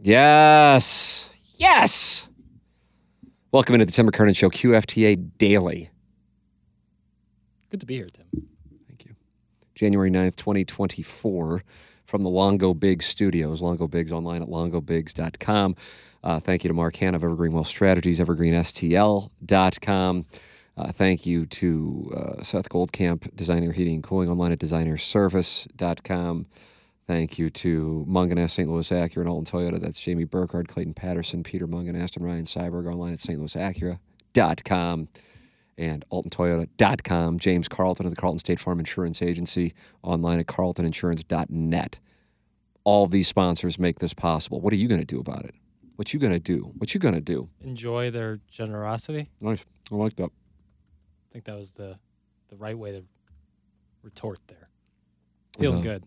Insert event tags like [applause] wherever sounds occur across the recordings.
Yes. Yes. Welcome into the Tim McKernan Show, QFTA Daily. Good to be here, Tim. Thank you. January 9th, 2024, from the Longo Biggs studios. Longo Biggs online at longobiggs.com. Uh, thank you to Mark Hannah of Evergreen Wealth Strategies, evergreenstl.com. Uh, thank you to uh, Seth Goldcamp, Design Aire Heating and Cooling, online at designerservice.com. Thank you to Mungenast, St. Louis Acura, and Alton Toyota. That's Jamie Burkhardt, Clayton Patterson, Peter Mungenast, and Ryan Cyberg online at stlouisacura.com and altontoyota.com. James Carlton of the Carlton State Farm Insurance Agency online at carltoninsurance.net. All these sponsors make this possible. What are you going to do about it? What you going to do? What you going to do? Enjoy their generosity. Nice. I like that. I think that was the the right way to retort there. Feeling Uh-huh. good.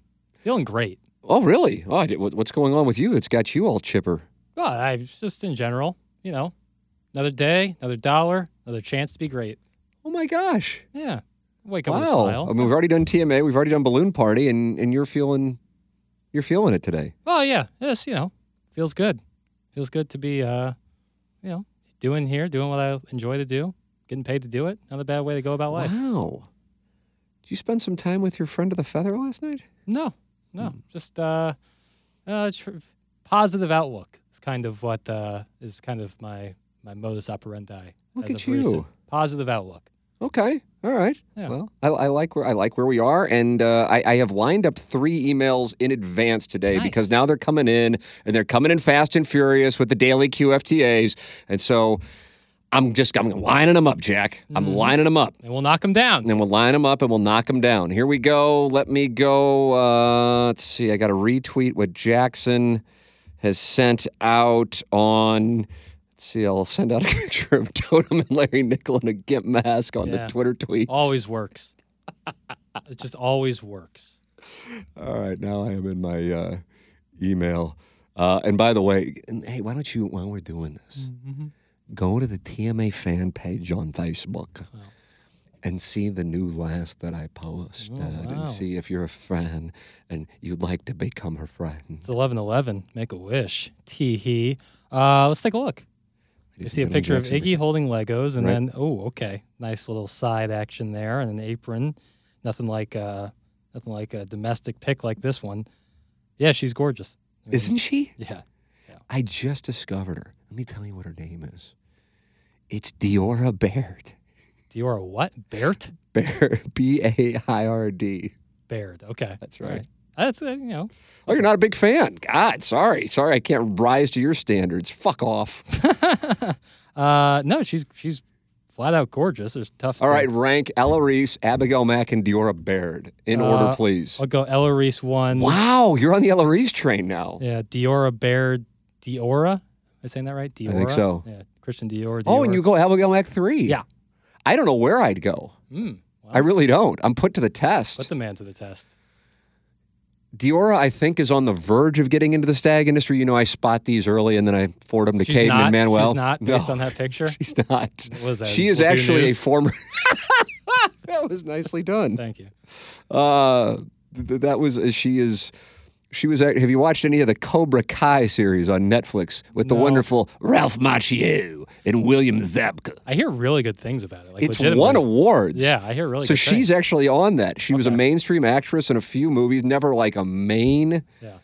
Feeling great. Oh, really? Oh, I did, what, what's going on with you that's got you all chipper? Well, I just in general, you know, another day, another dollar, another chance to be great. Oh, my gosh. Yeah. Wake up with a smile. I mean, we've already done TMA. We've already done Balloon Party, and, and you're feeling you're feeling it today. Oh yeah, yes, you know, feels good. Feels good to be, uh, you know, doing here, doing what I enjoy to do, getting paid to do it. Not a bad way to go about life. Wow. Did you spend some time with your friend of the feather last night? No, no, Hmm. just uh, uh, tr- positive outlook is kind of what uh, is kind of my my modus operandi. Look as at of recent. Positive outlook. Okay. All right. Yeah. Well, I, I like where I like where we are, and uh, I, I have lined up three emails in advance today because now they're coming in, and they're coming in fast and furious with the daily QFTAs, and so I'm just I'm lining them up, Jack. I'm Mm-hmm. lining them up. And we'll knock them down. And then we'll line them up and we'll knock them down. Here we go. Let me go. Uh, let's see. I got to retweet what Jackson has sent out on. Let's see. I'll send out a [laughs] picture of Totem and Larry Nickel in a GIMP mask on Yeah. the Twitter tweets. Always works. [laughs] it just always works. All right. Now I am in my uh, email. Uh, and by the way, and hey, why don't you, while we're doing this, Mm-hmm. Go to the TMA fan page on Facebook and see the new last that I posted Oh, wow. and see if you're a fan and you'd like to become her friend. It's eleven eleven. Make a wish. Tee hee. Uh, let's take a look. You see a picture of Iggy holding Legos, and Right. then oh, okay, nice little side action there, and an apron. Nothing like uh, nothing like a domestic pick like this one. Yeah, she's gorgeous. I mean, Isn't she? Yeah. I just discovered her. Let me tell you what her name is. It's Diora Baird. Diora what? Baird? Baird. [laughs] B A I R D. Baird. Okay. That's right. That's uh, you know. Oh, you're not a big fan. God, sorry. Sorry, I can't rise to your standards. Fuck off. [laughs] uh, no, she's she's flat out gorgeous. There's tough. All right, rank Ella Reese, Abigail Mac, and Diora Baird in order, Uh, please. I'll go Ella Reese one. Wow, you're on the Ella Reese train now. Yeah, Diora Baird. Diora. I saying that right? Diora. think so. Yeah, Christian Dior. Oh, and you go Mac three. Yeah. I don't know where I'd go. Mm, I really don't. I'm put to the test. put the man to the test. Diora, I think, is on the verge of getting into the stag industry. You know, I spot these early and then I forward them to Caden and Manuel. She's not based No, on that picture. [laughs] She's not. What was that? She is We'll actually a former. [laughs] that was nicely done. Thank you. Uh, th- that was uh, she is. She was. Have you watched any of the Cobra Kai series on Netflix with the wonderful Ralph Macchio and William Zabka? I hear really good things about it. Like It's won awards. Yeah, I hear really. Good things. So she's things. actually on that. She was a mainstream actress in a few movies, never like a main. Yeah.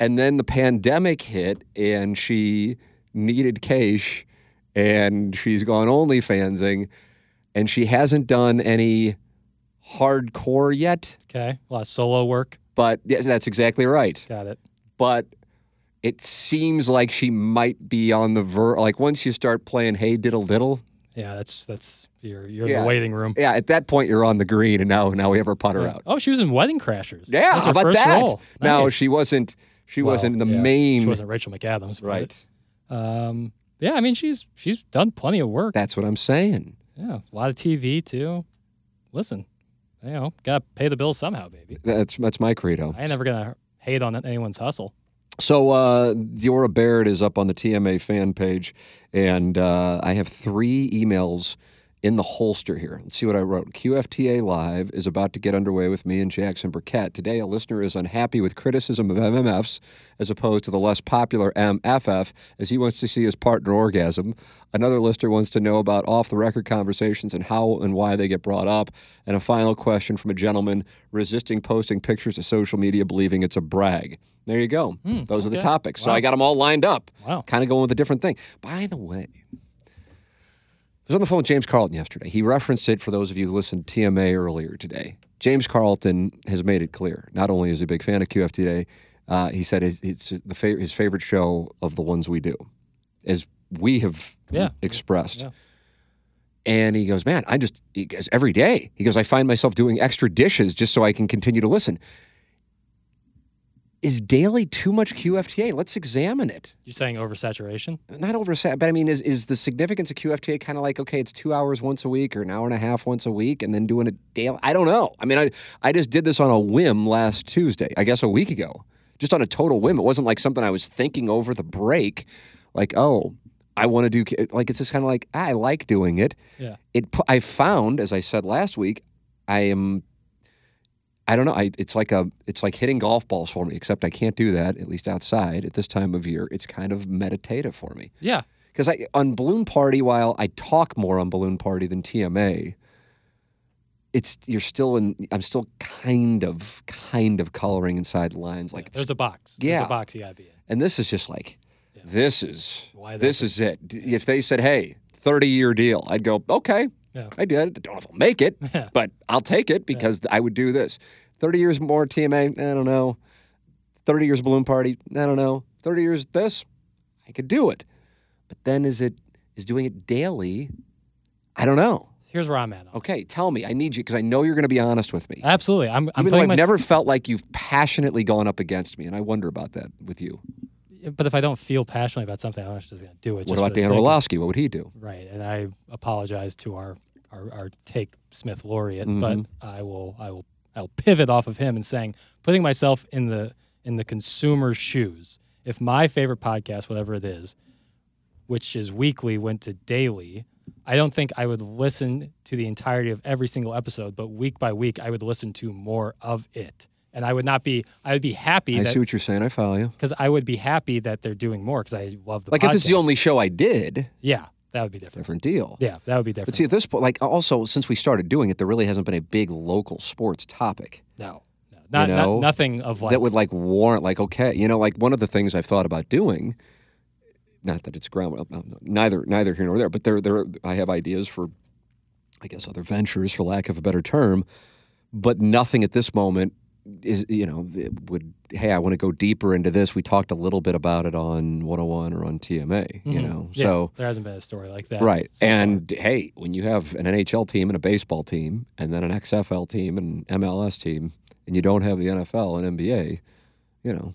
And then the pandemic hit, and she needed cash, and she's gone OnlyFansing, and she hasn't done any hardcore yet. Okay. A lot of solo work. But yes, that's exactly right. Got it. But it seems like she might be on the ver. Like once you start playing "Hey Diddle Diddle," Yeah, that's that's you're you're in the waiting room. yeah, at that point you're on the green, and now now we have her putter Yeah. out. Oh, she was in Wedding Crashers. Yeah, That's how her about that? Nice. she wasn't. She Well, wasn't the yeah, main. She wasn't Rachel McAdams. right. Um. Yeah, I mean she's she's done plenty of work. That's what I'm saying. Yeah, a lot of TV too. Listen, you know, gotta pay the bills somehow, baby. That's that's my credo. I ain't never gonna hate on anyone's hustle. So uh, Diora Baird is up on the TMA fan page, and uh, I have three emails in the holster here. Let's see what I wrote. QFTA Live is about to get underway with me and Jackson Burkett. Today, a listener is unhappy with criticism of MMFs as opposed to the less popular MFF, as he wants to see his partner orgasm. Another listener wants to know about off the record conversations and how and why they get brought up. And a final question from a gentleman resisting posting pictures to social media, believing it's a brag. There you go. Hmm, Those are the okay. topics. So I got them all lined up. Wow. Kind of going with a different thing. By the way, was on the phone with James Carlton yesterday. He referenced it for those of you who listened to TMA earlier today. James Carlton has made it clear. Not only is he a big fan of QF today, uh, he said it, it's his favorite show of the ones we do, as we have Yeah. expressed. Yeah. And he goes, man, I just he goes every day. He goes, I find myself doing extra dishes just so I can continue to listen. Is daily too much QFTA? Let's examine it You're saying oversaturation? not oversat, but I mean, is is the significance of QFTA kind of like okay, it's two hours once a week or an hour and a half once a week, and then doing it daily? I don't know. I mean, I I just did this on a whim last Tuesday, I guess a week ago, just on a total whim. It wasn't like something I was thinking over the break, like oh, I want to do like it's just kind of like ah, I like doing it. Yeah. It I found, as I said last week, I am. I don't know. I, it's like a it's like hitting golf balls for me, except I can't do that at least outside at this time of year. It's kind of meditative for me Yeah. because I on Balloon Party, while I talk more on Balloon Party than TMA, it's you're still in. I'm still kind of kind of coloring inside lines like it's, There's a box. Yeah. There's a box you gotta be in. and this is just like Yeah. this is Why this is it. If they said, "Hey, 30 year deal," I'd go, "Okay, Yeah. I did. I don't know if I'll make it, [laughs] Yeah. but I'll take it because I would do this. 30 years more TMA, I don't know. 30 years balloon party, I don't know. 30 years this, I could do it. But then is it is doing it daily? I don't know. Here's where I'm at. Okay, tell me. I need you because I know you're going to be honest with me. Absolutely. I'm. I'm Even though I've my, never felt like you've passionately gone up against me, and I wonder about that with you. But if I don't feel passionately about something, I'm just gonna do it. What about Dan Orlowski? What would he do? Right, and I apologize to our our, our take Smith laureate, Mm-hmm. but I will I will I'll pivot off of him and saying putting myself in the in the consumer's shoes. If my favorite podcast, whatever it is, which is weekly, went to daily, I don't think I would listen to the entirety of every single episode, but week by week I would listen to more of it. And I would not be I would be happy I that see what you're saying. I follow you. because I would be happy that they're doing more because I love the Like if this is the only show I did, yeah that would be different different deal. yeah that would be different But see, at this point, like also since we started doing it, there really hasn't been a big local sports topic No, no, not, know, not nothing of like that would like warrant, like, okay, you know, like one of the things I've thought about doing. Not that it's ground, neither neither here nor there, but there there I have ideas for, I guess, other ventures, for lack of a better term, but nothing at this moment is you know would hey I want to go deeper into this. We talked a little bit about it on 101 or on TMA, you Mhm. know, Yeah, so. there hasn't been a story like that, Right. so far. and hey, when you have an NHL team and a baseball team and then an XFL team and an MLS team and you don't have the NFL and NBA, you know,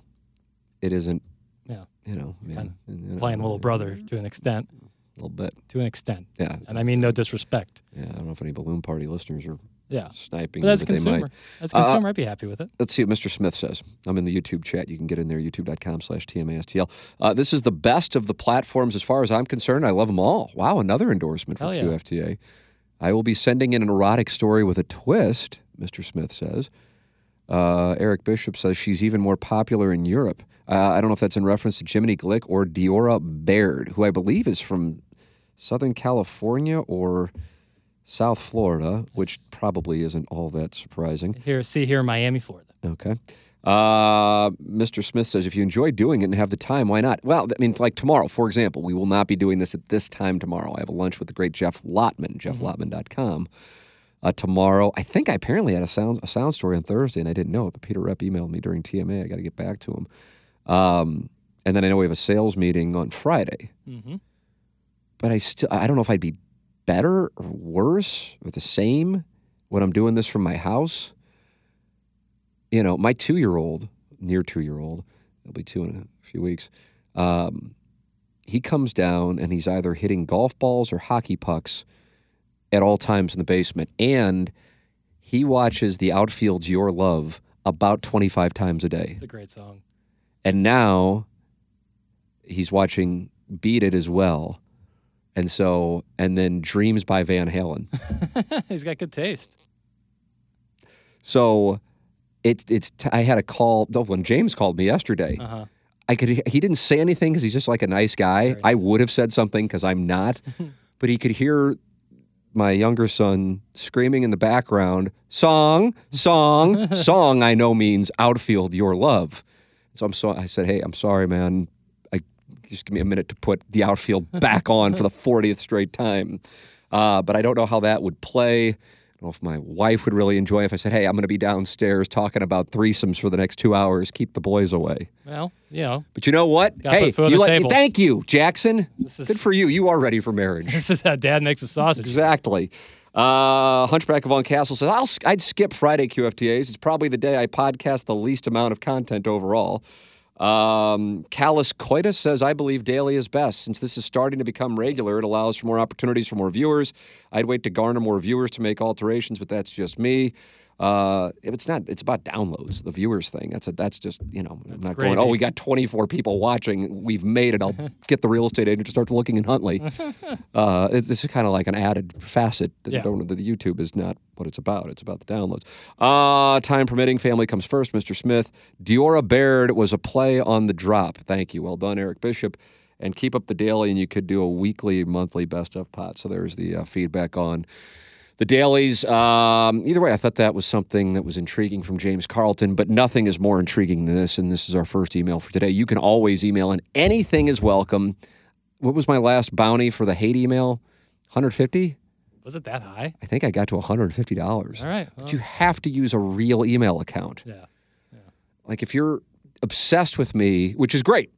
it isn't, Yeah. you know, I mean, Kinda you know, playing little brother to an extent, a little bit. to an extent, Yeah. and I mean no disrespect. Yeah. I don't know if any balloon party listeners are Yeah, sniping, but as a consumer, might. as a Uh, consumer, I'd be happy with it. Let's see what Mr. Smith says. I'm in the YouTube chat. You can get in there, youtube.com slash TMASTL. Uh, this is the best of the platforms as far as I'm concerned. I love them all. Wow, another endorsement for yeah. QFTA. I will be sending in an erotic story with a twist, Mr. Smith says. Uh, Eric Bishop says she's even more popular in Europe. Uh, I don't know if that's in reference to Jiminy Glick or Diora Baird, who I believe is from Southern California or South Florida, which probably isn't all that surprising. Here, see here, in Miami, Florida. Okay. Uh, Mr. Smith says, if you enjoy doing it and have the time, why not? Well, I mean, like tomorrow, for example, we will not be doing this at this time tomorrow. I have a lunch with the great Jeff Lotman, jefflotman.com. Uh, tomorrow, I think I apparently had a sound a sound story on Thursday, and I didn't know it. But Peter Rep emailed me during TMA. I got to get back to him. Um, and then I know we have a sales meeting on Friday. Mm-hmm. But I still, I don't know if I'd be better or worse or the same when I'm doing this from my house. You know, my two year old, near two year old, he'll be two in a few weeks. Um, he comes down and he's either hitting golf balls or hockey pucks at all times in the basement. And he watches the outfield's Your Love about 25 times a day. It's a great song. And now he's watching Beat It as well. And so, and then Dreams by Van Halen. [laughs] He's got good taste. So it, it's, t- I had a call, when James called me yesterday, Uh huh. I could, he didn't say anything because he's just like a nice guy. I would have said something because I'm not, [laughs] but he could hear my younger son screaming in the background, song, song, [laughs] song, I know means outfield your love. So I'm so, I said, hey, I'm sorry, man. Just give me a minute to put the outfield [laughs] back on for the 40th straight time. Uh, but I don't know how that would play. I don't know if my wife would really enjoy if I said, hey, I'm going to be downstairs talking about threesomes for the next two hours. Keep the boys away. Well, you know, But you know what? Hey, put food on you let- table. thank you, Jackson. This is- Good for you. You are ready for marriage. [laughs] this is how Dad makes a sausage. Exactly. Uh, Hunchback of Von Castle says, I'll, I'd skip Friday QFTAs. It's probably the day I podcast the least amount of content overall. Um, Callus Coitus says, I believe daily is best. Since this is starting to become regular, it allows for more opportunities for more viewers. I'd wait to garner more viewers to make alterations, but that's just me. Uh, it's not. It's about downloads. The viewers thing. That's a. That's just you know. I'm not going. Oh, we got 24 people watching. We've made it. I'll [laughs] get the real estate agent to start looking in Huntley. [laughs] Uh, it's, this is kind of like an added facet that, Yeah. don't, that the YouTube is not what it's about. It's about the downloads. Uh, time permitting, family comes first. Mr. Smith, Diora Baird was a play on the drop. Thank you. Well done, Eric Bishop. And keep up the daily, and you could do a weekly, monthly best of pot. So there's the uh, feedback on the dailies. Um, either way, I thought that was something that was intriguing from James Carlton, but nothing is more intriguing than this. And this is our first email for today. You can always email, and anything is welcome. What was my last bounty for the hate email? 150? Was it that high? I think I got to $150. All right. But you have to use a real email account. yeah. Like if you're obsessed with me, which is great,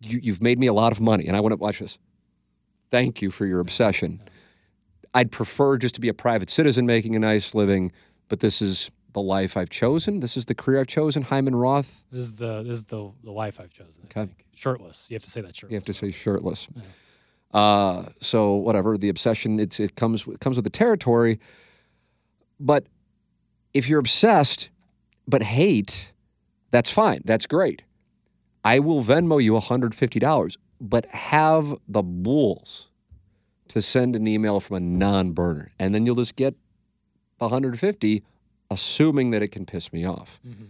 you, you've made me a lot of money, and I want to watch this. Thank you for your obsession. I'd prefer just to be a private citizen making a nice living, but this is the life I've chosen. This is the career I've chosen. Hyman Roth. This is the this is the the life I've chosen. I Okay. think. Shirtless. You have to say that shirtless. You have to say shirtless. Uh, so whatever the obsession, it's it comes it comes with the territory. But if you're obsessed but hate, that's fine. That's great. I will Venmo you $150, but have the bulls to send an email from a non-burner, and then you'll just get the 150, assuming that it can piss me off. Mhm.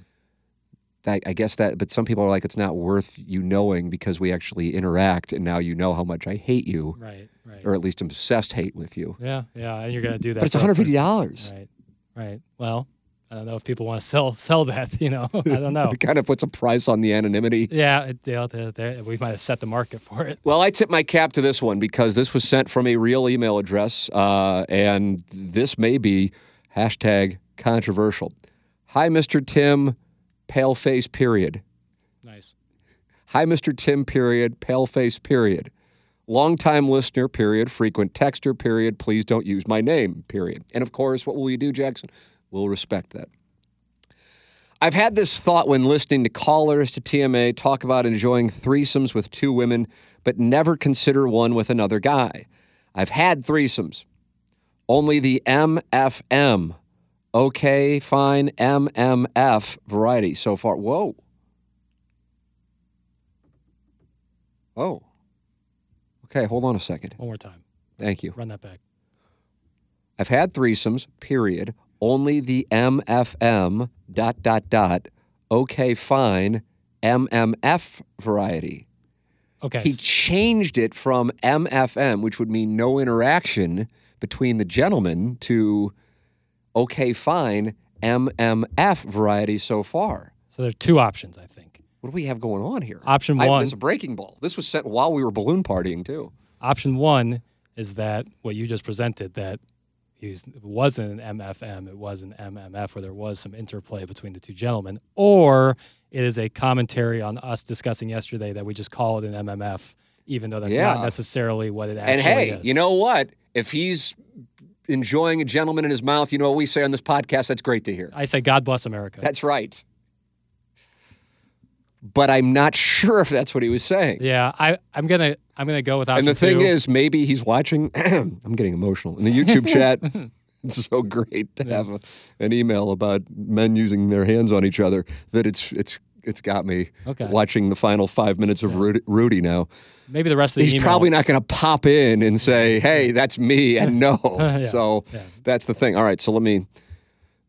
That, I guess that, but some people are like, it's not worth you knowing because we actually interact, and now you know how much I hate you, Right. Right. or at least obsessed hate with you. Yeah. Yeah. And you're gonna do that. But it's for- for- $150. Right. Right. Well, I don't know if people want to sell sell that. [laughs] You know, I don't know. [laughs] It kind of puts a price on the anonymity. Yeah, it, we might have set the market for it. Well, I tip my cap to this one because this was sent from a real email address, uh, and this may be hashtag controversial. Hi, Mr. Tim, paleface period. Nice. Hi, Mr. Tim, period, paleface, period. Longtime listener, period, frequent texter, period. Please don't use my name, period. And of course, what will you do, Jackson? We'll respect that. I've had this thought when listening to callers to TMA talk about enjoying threesomes with two women, but never consider one with another guy. I've had threesomes. Only the MFM, okay, fine, MMF variety so far. Whoa. Oh. Okay, hold on a second. One more time. Thank you. Run that back. I've had threesomes, period. Only the MFM dot dot dot okay fine MMF variety. Okay. He changed it from MFM, which would mean no interaction between the gentlemen, to okay fine MMF variety so far. So there are two options, I think. What do we have going on here? Option one. this is a breaking ball. This was sent while we were balloon partying too. Option one is that what you just presented that it wasn't an MFM, it was an MMF, where there was some interplay between the two gentlemen, or it is a commentary on us discussing yesterday that we just call it an MMF, even though that's Yeah. not necessarily what it actually is. And hey, is. you know what? If he's enjoying a gentleman in his mouth, you know what we say on this podcast? That's great to hear. I say God bless America. That's right. But I'm not sure if that's what he was saying. yeah, I, I'm gonna I'm gonna go with option and the thing two. is, maybe he's watching. [clears throat] I'm getting emotional in the YouTube [laughs] chat. It's so great to have a, an email about men using their hands on each other that it's it's it's got me Okay. watching the final five minutes of Rudy, Rudy now. maybe the rest of the He's email. probably not going to pop in and say, "Hey, that's me," and [laughs] no. Yeah, So yeah. that's the thing. All right, so let me.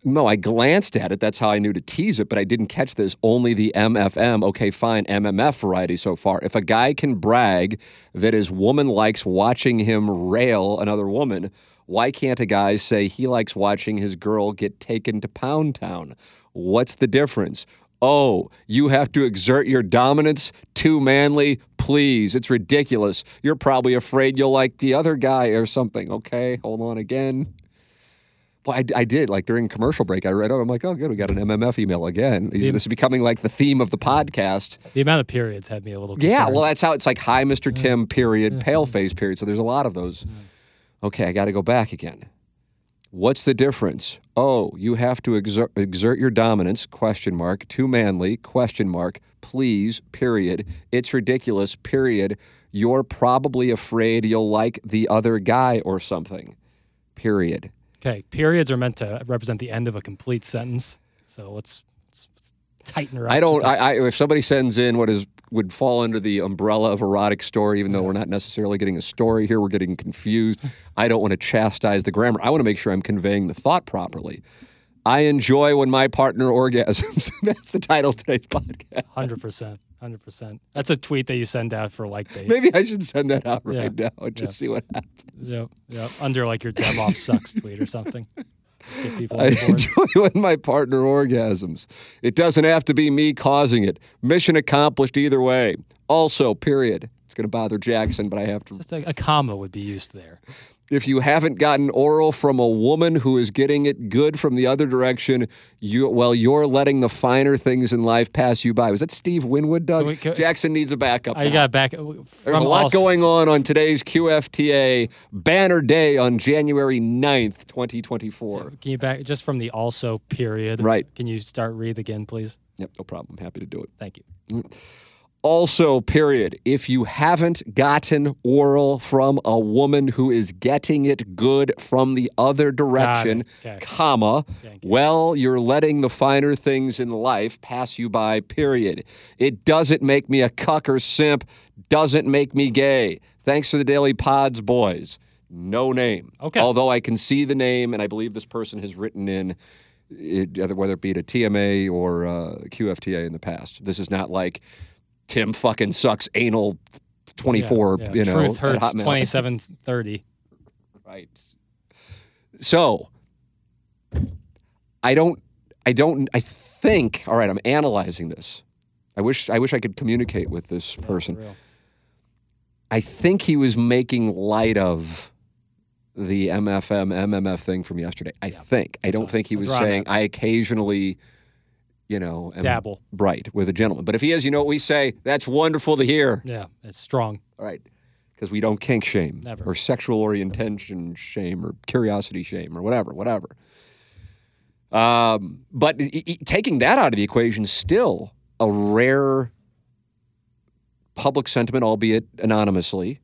No, I glanced at it. That's how I knew to tease it, but I didn't catch this. Only the MFM. Okay, fine. MMF variety so far. If a guy can brag that his woman likes watching him rail another woman, why can't a guy say he likes watching his girl get taken to Pound Town? What's the difference? Oh, you have to exert your dominance? Too manly? Please, it's ridiculous. You're probably afraid you'll like the other guy or something. Okay, hold on again. Well, I, I did. Like during commercial break, I read, oh, I'm like, oh, good, we got an MMF email again. This is becoming like the theme of the podcast. the amount of periods had me a little. Yeah, well, that's how it's like, hi, Mr. Tim, period, pale face, period. So there's a lot of those. Okay, I got to go back again. What's the difference? Oh, you have to exert, exert your dominance, question mark, too manly, question mark, please, period. It's ridiculous, period. You're probably afraid you'll like the other guy or something, period. Okay, periods are meant to represent the end of a complete sentence. So let's, let's, let's tighten her up. I don't. I, I if somebody sends in what is would fall under the umbrella of erotic story, even though we're not necessarily getting a story here, we're getting confused. I don't want to chastise the grammar. I want to make sure I'm conveying the thought properly. I enjoy when my partner orgasms. [laughs] That's the title of today's podcast. Hundred percent, hundred percent. That's a tweet that you send out for like [laughs] bait. Maybe I should send that out Yeah. right now and just see what happens. Yep, yep. Under like your Dem off sucks tweet or something. [laughs] Get people I enjoy when my partner orgasms. It doesn't have to be me causing it. Mission accomplished either way. Also, period. It's going to bother Jackson, but I have to Just a, a comma would be used there. If you haven't gotten oral from a woman who is getting it good from the other direction, you well, you're letting the finer things in life pass you by. Was that Steve Winwood, Doug? Can we- can- Jackson needs a backup. I now. got back. There's a lot going on on today's QFTA banner day on January 9th, 2024. Can you back just from the also period? Right. Can you start read again, please? Yep, no problem. Happy to do it. Thank you. Mm. Also, period, if you haven't gotten oral from a woman who is getting it good from the other direction, Okay. comma, you. well, you're letting the finer things in life pass you by, period. It doesn't make me a cuck or simp, doesn't make me gay. Thanks for the Daily Pods, boys. No name. Okay. Although I can see the name, and I believe this person has written in, it, whether it be to TMA or uh, QFTA in the past. This is not like Tim fucking sucks anal 24, Yeah, yeah. you know. Truth hurts twenty seven thirty. Right. So I don't I don't I think all right, I'm analyzing this. I wish I wish I could communicate with this person. I think he was making light of the MFM MMF thing from yesterday. I think. I don't think he was saying. I occasionally you know, Dabble. right with a gentleman. But if he is, you know what we say? That's wonderful to hear. Yeah, it's strong. All right. Because we don't kink shame Never. or sexual orientation shame or curiosity shame or whatever, whatever. Um, but e- e- taking that out of the equation, still a rare public sentiment, albeit anonymously,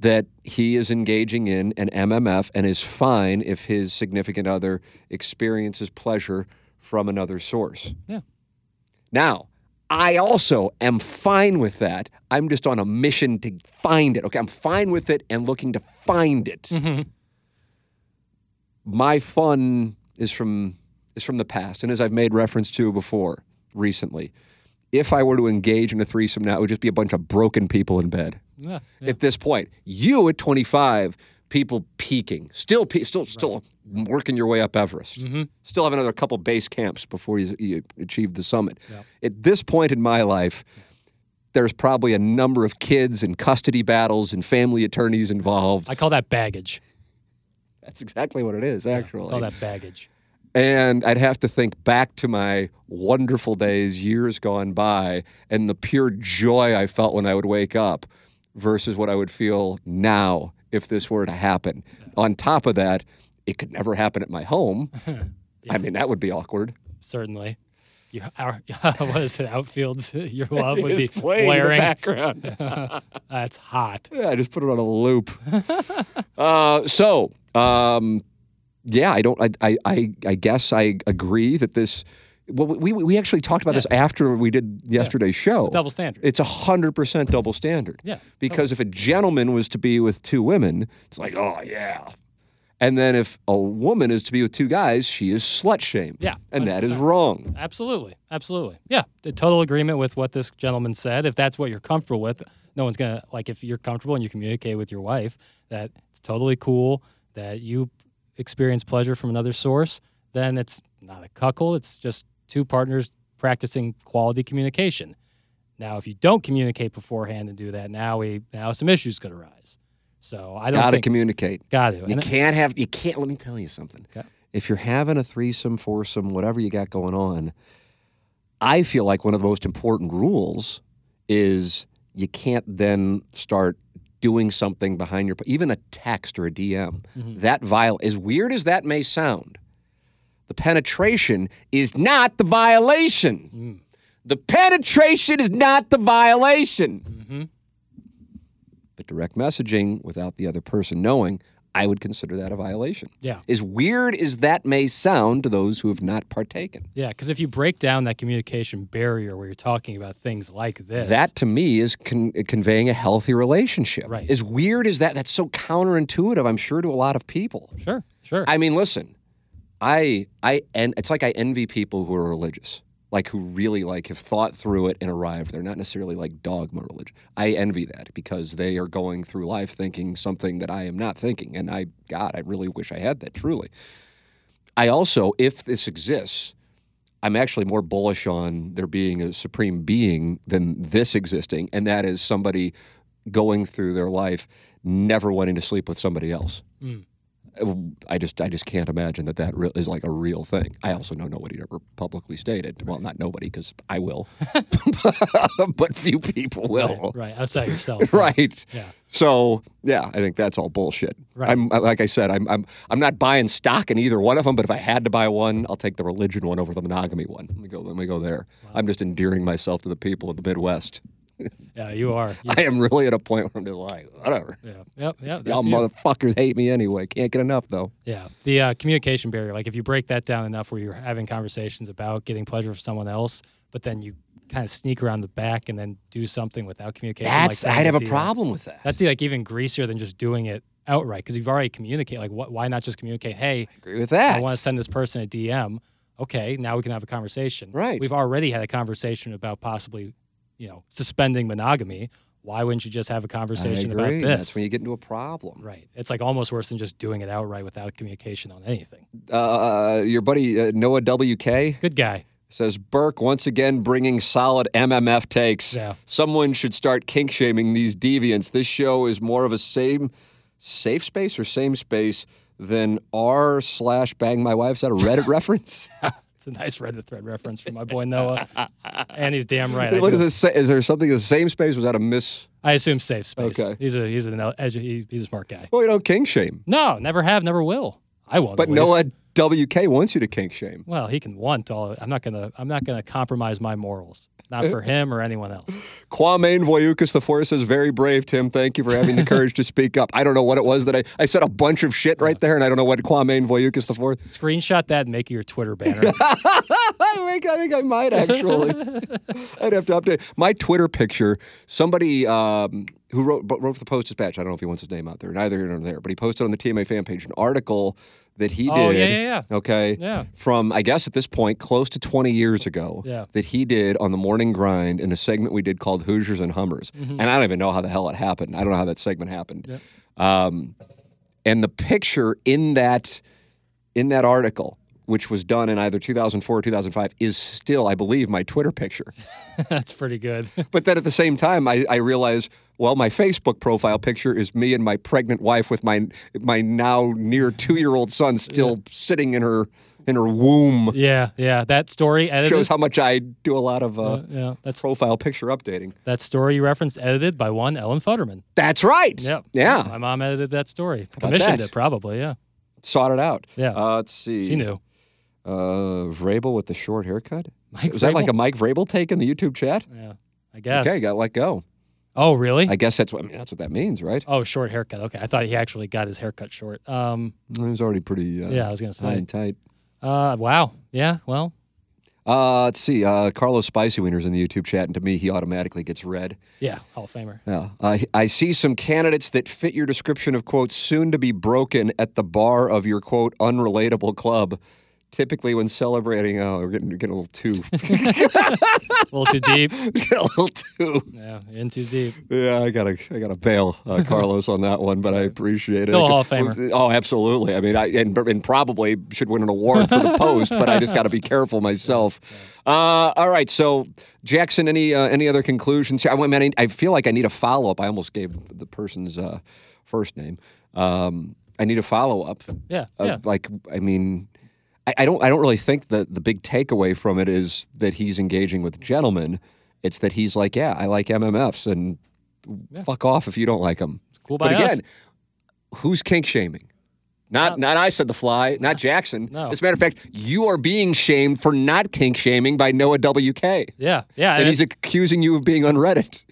that he is engaging in an MMF and is fine if his significant other experiences pleasure from another source. Yeah. Now, I also am fine with that. I'm just on a mission to find it. Okay, I'm fine with it and looking to find it. Mhm. My fun is from is from the past, and as I've made reference to before recently, if I were to engage in a threesome now, it would just be a bunch of broken people in bed. Yeah, yeah. At this point, you at 25, people peaking, still, pe- still, still working your way up Everest. Mm-hmm. Still have another couple base camps before you, you achieve the summit. At this point in my life, there's probably a number of kids and custody battles and family attorneys involved. I call that baggage. That's exactly what it is, I actually. call that baggage. And I'd have to think back to my wonderful days, years gone by, and the pure joy I felt when I would wake up versus what I would feel now if this were to happen. On top of that, it could never happen at my home. [laughs] I mean, that would be awkward. Certainly. You, our, [laughs] what is it? Outfield. [laughs] Your love would be It's playing in blaring. background. That's hot. Yeah, I just put it on a loop. uh, so, um, yeah, I don't. I, I, I guess I agree that this. Well, we we actually talked about this after we did yesterday's show. Double standard. It's a hundred percent double standard. Yeah, Because if a gentleman was to be with two women, it's like, oh yeah. And then if a woman is to be with two guys, she is slut shamed. Yeah, And that is wrong. Absolutely. Absolutely. Yeah. The total agreement with what this gentleman said. If that's what you're comfortable with, no one's going to, like, if you're comfortable and you communicate with your wife that it's totally cool that you experience pleasure from another source, then it's not a cuckold. It's just two partners practicing quality communication. Now, if you don't communicate beforehand and do that, now we, now some issues could arise. So I don't Gotta think, communicate. got to. You And- can't have. You can't. Let me tell you something. Okay. If you're having a threesome, foursome, whatever you got going on, I feel like one of the most important rules is you can't then start doing something behind your even a text or a DM Mm-hmm. that viol as weird as that may sound. The penetration is not the violation. Mm. The penetration is not the violation. Mm-hmm. But direct messaging without the other person knowing, I would consider that a violation. Yeah. As weird as that may sound to those who have not partaken. Yeah, because if you break down that communication barrier where you're talking about things like this, That to me is con- conveying a healthy relationship. Right. As weird as that, that's so counterintuitive, I'm sure, to a lot of people. sure, sure, I mean, listen, I, I, and it's like I envy people who are religious, like who really like have thought through it and arrived. They're not necessarily like dogma religion. I envy that because they are going through life thinking something that I am not thinking, and I, God, I really wish I had that. Truly, I also, if this exists. I'm actually more bullish on there being a supreme being than this existing, and that is somebody going through their life never wanting to sleep with somebody else. Mm. I just I just can't imagine that that is like a real thing. I also know nobody ever publicly stated. Well, not nobody because I will, [laughs] but few people will. right, right, outside yourself. [laughs] Right. Yeah. So yeah, I think that's all bullshit. Right. I'm like I said, I'm I'm I'm not buying stock in either one of them. But if I had to buy one, I'll take the religion one over the monogamy one. Let me go. Let me go there. I'm just endearing myself to the people of the Midwest. Yeah, you are. [laughs] You- I am really at a point where I'm just like, whatever. yeah, yep, yep. Y'all you. motherfuckers hate me anyway. Can't get enough though. Yeah, the uh, communication barrier. Like if you break that down enough, where you're having conversations about getting pleasure from someone else, but then you kind of sneak around the back and then do something without communication. That's like that I'd have a uh, problem with that. That's like even greasier than just doing it outright because you've already communicated. Like, what, why not just communicate? Hey, agree with that. I want to send this person a DM. Okay, now we can have a conversation. Right. We've already had a conversation about possibly, you know, suspending monogamy. Why wouldn't you just have a conversation about this? That's when you get into a problem. right. It's like almost worse than just doing it outright without communication on anything. Uh, your buddy uh, Noah WK Good guy. says Burke once again bringing solid MMF takes. Yeah. Someone should start kink shaming these deviants. This show is more of a same safe space or same space than r slash bang my wife. Is that a Reddit [laughs] reference? [laughs] It's a nice Reddit thread reference from my boy Noah. [laughs] and he's damn right. I, what does it say? Is there something the same space? Was that a miss? I assume safe space. Okay. He's a he's an edu- he's a smart guy. Well, you don't kink shame, No, never have, never will. I won't. but. Noah WK wants you to kink shame. Well, he can want all. I'm not gonna. I'm not gonna compromise my morals. Not for him or anyone else. [laughs] Kwame Voyukas the Force says, very brave, Tim. Thank you for having the courage to [laughs] speak up. I don't know what it was that I, I said a bunch of shit right there, and I don't know what Kwame Voyukas the Fourth. Screenshot that and make it your Twitter banner. [laughs] I think, I think I might actually. I'd have to update my Twitter picture. Somebody um, who wrote wrote for the Post Dispatch. I don't know if he wants his name out there. Neither here nor there. But he posted on the TMA fan page an article that he Oh, did. yeah, yeah, yeah. Okay. Yeah. From I guess at this point close to 20 years ago. Yeah. That he did on the morning grind in a segment we did called Hoosiers and Hummers. And I don't even know how the hell it happened. I don't know how that segment happened. Um, and the picture in that in that article, which was done in either 2004 or 2005, is still, I believe, my Twitter picture. [laughs] That's pretty good. [laughs] But then at the same time, I, I realize, well, my Facebook profile picture is me and my pregnant wife with my my now near two year old son still sitting in her in her womb. yeah, yeah. That story edited. Shows how much I do a lot of uh, uh, yeah, that's profile picture updating. that story you referenced edited by one Ellen Futterman. That's right. Yep. Yeah. My mom edited that story. Commissioned that? it probably. Yeah. Sought it out. Yeah. Uh, let's see. She knew. Uh, Vrabel with the short haircut. Mike Was that like a Mike Vrabel take in the YouTube chat? Yeah. I guess. Okay, got let go. Oh, really? I guess that's what I mean. That's what that means, right? oh, short haircut. Okay. I thought he actually got his haircut short. Um. It was already pretty. Uh, Yeah, I was gonna high say. and tight. Uh. Wow. Yeah. Well. Uh, let's see. Uh, Carlos Spicy Wiener's in the YouTube chat, and to me, he automatically gets red. Yeah. Hall of Famer. Yeah. Uh, I see some candidates that fit your description of, quote, soon to be broken at the bar of your, quote, unrelatable club. Typically, when celebrating, oh, we're getting, getting a little too, [laughs] A little too deep. [laughs] getting a little too. Yeah. In too deep. Yeah, I gotta, I gotta bail uh, [laughs] Carlos on that one, but I appreciate Still it. Hall of Famer. Oh, absolutely. I mean, I and, and probably should win an award for the post, but I just got to be careful myself. Uh, all right, so Jackson, any uh, any other conclusions? I, mean, I, feel like I need a follow up. I almost gave the person's uh, first name. Um, I need a follow up. Yeah. Uh, yeah. Like, I mean, I, I don't. I don't really think that the big takeaway from it is that he's engaging with gentlemen. It's that he's like, yeah, I like MMFs, and fuck off if you don't like them. Cool But by us. again, who's kink shaming? Not, not I said the fly, not Jackson. No. As a matter of fact, you are being shamed for not kink shaming by Noah WK. Yeah. Yeah. And and he's accusing you of being unreddit.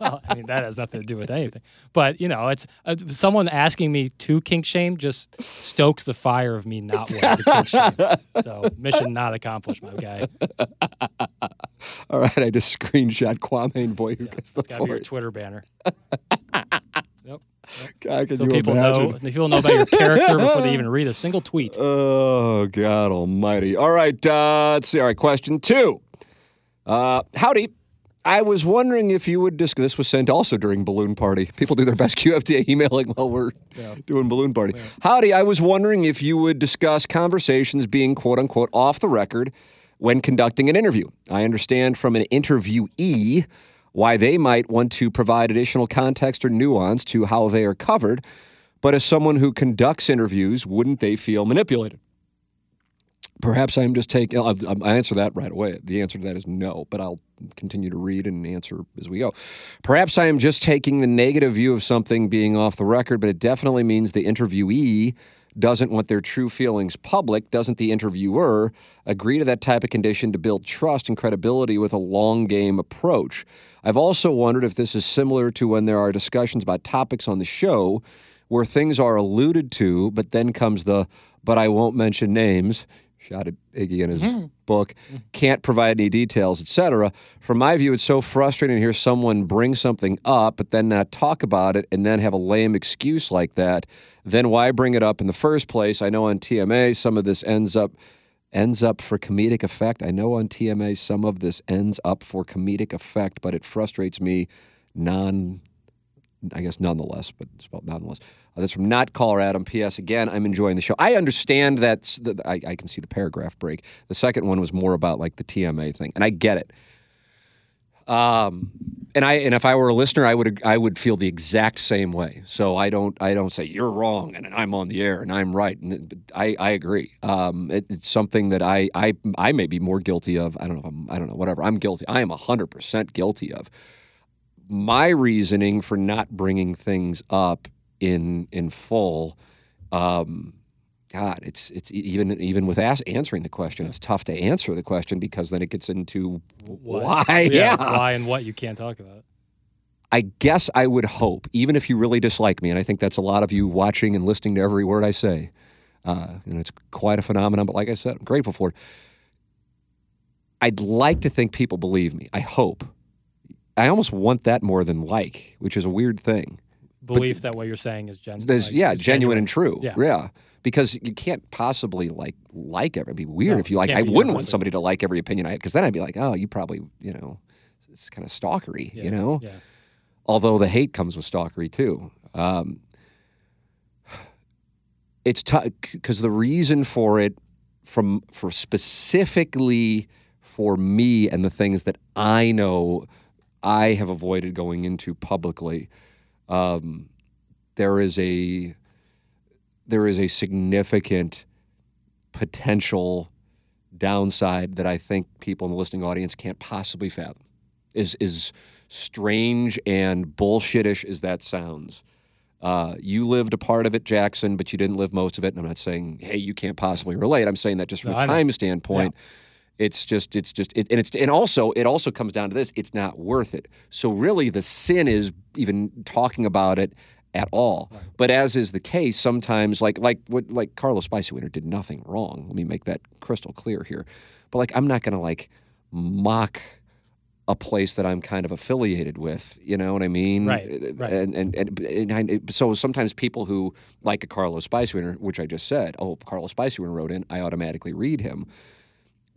Well, I mean, that has nothing to do with anything. But, you know, it's uh, someone asking me to kink shame just stokes the fire of me not wanting to kink shame. So, mission not accomplished, my guy. [laughs] All right, I just screenshot Kwame Boy who gets the It's got your. Twitter banner. [laughs] Yep. God, So people imagine? know people know about your character before they even read a single tweet. [laughs] Oh, God almighty. All right, uh, let's see. All right, question two. Uh, howdy. I was wondering if you would discuss. This was sent also during Balloon Party. People do their best [laughs] QFTA emailing while we're doing Balloon Party. Howdy. I was wondering if you would discuss conversations being quote unquote off the record when conducting an interview. I understand from an interviewee why they might want to provide additional context or nuance to how they are covered. But as someone who conducts interviews, wouldn't they feel manipulated? Perhaps I'm just taking. I'll, answer that right away. The answer to that is no, but I'll continue to read and answer as we go. Perhaps I am just taking the negative view of something being off the record, but it definitely means the interviewee doesn't want their true feelings public. Doesn't the interviewer agree to that type of condition to build trust and credibility with a long game approach? I've also wondered if this is similar to when there are discussions about topics on the show where things are alluded to, but then comes the but I won't mention names. Shot at Iggy in his mm-hmm. book, mm-hmm. can't provide any details, etc. From my view, it's so frustrating to hear someone bring something up, but then not talk about it, and then have a lame excuse like that. Then why bring it up in the first place? I know on TMA some of this ends up ends up for comedic effect. I know on TMA some of this ends up for comedic effect, but it frustrates me non I guess nonetheless, but spelled nonetheless. Uh, that's from Not Caller Adam. P.S. Again, I'm enjoying the show. I understand that I, I can see the paragraph break. The second one was more about like the TMA thing, and I get it. Um, and I and if I were a listener, I would I would feel the exact same way. So I don't I don't say you're wrong and I'm on the air and I'm right. And I I agree. Um, it, it's something that I I I may be more guilty of. I don't know. I'm, I don't know. Whatever. I'm guilty. I am hundred percent guilty of my reasoning for not bringing things up in in full um god it's it's even even with as- answering the question it's tough to answer the question because then it gets into What? why. [laughs] Yeah, Why and what you can't talk about. i guess i would hope even if you really dislike me and i think that's a lot of you watching and listening to every word i say uh, and it's quite a phenomenon but like i said i'm grateful for it. I'd like to think people believe me. I hope i almost want that more than like which is a weird thing Belief that what you're saying is gen- There's, like, yeah, is genuine, and true. Yeah. yeah. Because you can't possibly like like every. It'd be weird No, if you like. I wouldn't want somebody to like every opinion I had, because then I'd be like, oh, you probably you know, it's kind of stalkery, Yeah, you know. Yeah. Although the hate comes with stalkery too. Um, it's tough because the reason for it from for specifically for me and the things that I know I have avoided going into publicly, um, there is a there is a significant potential downside that I think people in the listening audience can't possibly fathom. Is is strange and bullshittish as that sounds. Uh, you lived a part of it, Jackson, but you didn't live most of it. And I'm not saying, hey, you can't possibly relate. I'm saying that just from No, a time standpoint, it's just, it's just, it, and it's, and also, it also comes down to this: it's not worth it. So really, the sin is even talking about it at all. But as is the case, sometimes, like, like what, like Carlos Spicy Winter did nothing wrong. Let me make that crystal clear here. But like, I'm not going to like mock a place that I'm kind of affiliated with. You know what I mean? Right, right. And and, and, and I, so sometimes people who like a Carlos Spicewinner, which I just said, oh, Carlos Spicewinner wrote in, I automatically read him.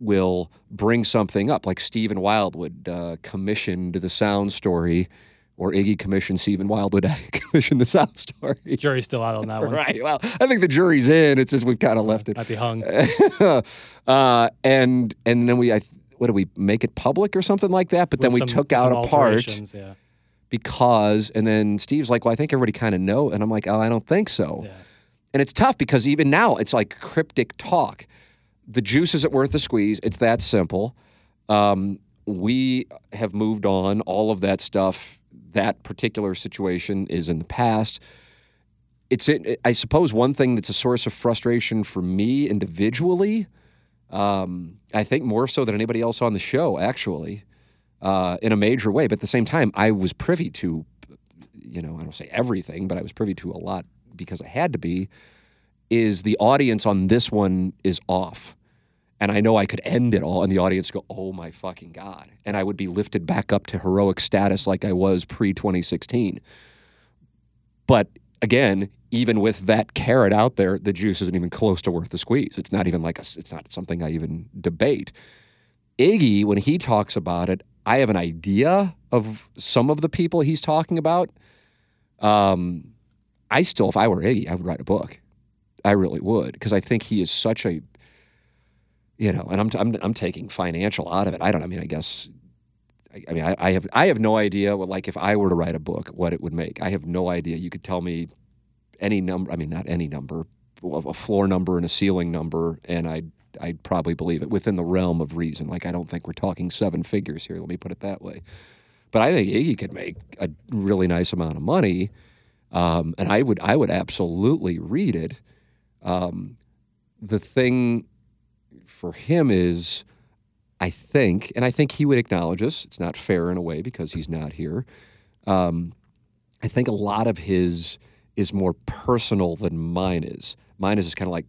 Will bring something up like Stephen Wildwood uh, commissioned the sound story, or Iggy commissioned Stephen Wildwood [laughs] commissioned the sound story. Jury's still out on that [laughs] one. Right. Well, I think the jury's in. It's just we've kind of left it Might be hung. [laughs] uh, and and then we, I, what do we make it public or something like that? But then we some- took out a part Yeah. because, and then Steve's like, "Well, I think everybody kind of know," and I'm like, "Oh, I don't think so." Yeah. And it's tough because even now it's like cryptic talk. The juice isn't worth the squeeze. It's that simple. Um, we have moved on. All of that stuff, that particular situation is in the past. It's, it, I suppose, one thing that's a source of frustration for me individually. Um, I think more so than anybody else on the show, actually, uh, in a major way. But at the same time, I was privy to, you know, I don't say everything, but I was privy to a lot because I had to be. Is the audience on this one is off, and I know I could end it all, and the audience go, "Oh my fucking god!" and I would be lifted back up to heroic status like I was pre 2016. But again, even with that carrot out there, the juice isn't even close to worth the squeeze. It's not even like a, it's not something I even debate. Iggy, when he talks about it, I have an idea of some of the people he's talking about. Um, I still, if I were Iggy, I would write a book. I really would because I think he is such a, you know, and I'm, I'm I'm taking financial out of it. I don't. I mean, I guess. I, I mean, I, I have I have no idea what like if I were to write a book, what it would make. I have no idea. You could tell me any number. I mean, not any number, a floor number and a ceiling number, and I'd I'd probably believe it within the realm of reason. Like I don't think we're talking seven figures here. Let me put it that way. But I think Iggy could make a really nice amount of money, um, and I would I would absolutely read it. Um, the thing for him is, I think, and I think he would acknowledge this. It's not fair in a way because he's not here. Um, I think a lot of his is more personal than mine is. Mine is just kind of like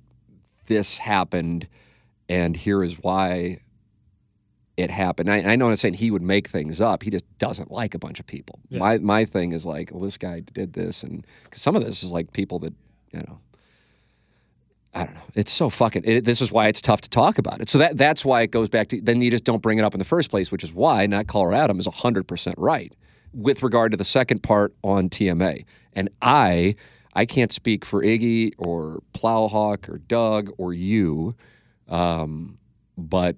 this happened, and here is why it happened. I, I know I'm not saying he would make things up. He just doesn't like a bunch of people. Yeah. My my thing is like, well, this guy did this, and because some of this is like people that you know. I don't know. It's so fucking. It, this is why it's tough to talk about it. So that that's why it goes back to. Then you just don't bring it up in the first place, which is why not caller Adam is hundred percent right with regard to the second part on TMA. And I, I can't speak for Iggy or Plowhawk or Doug or you, um, but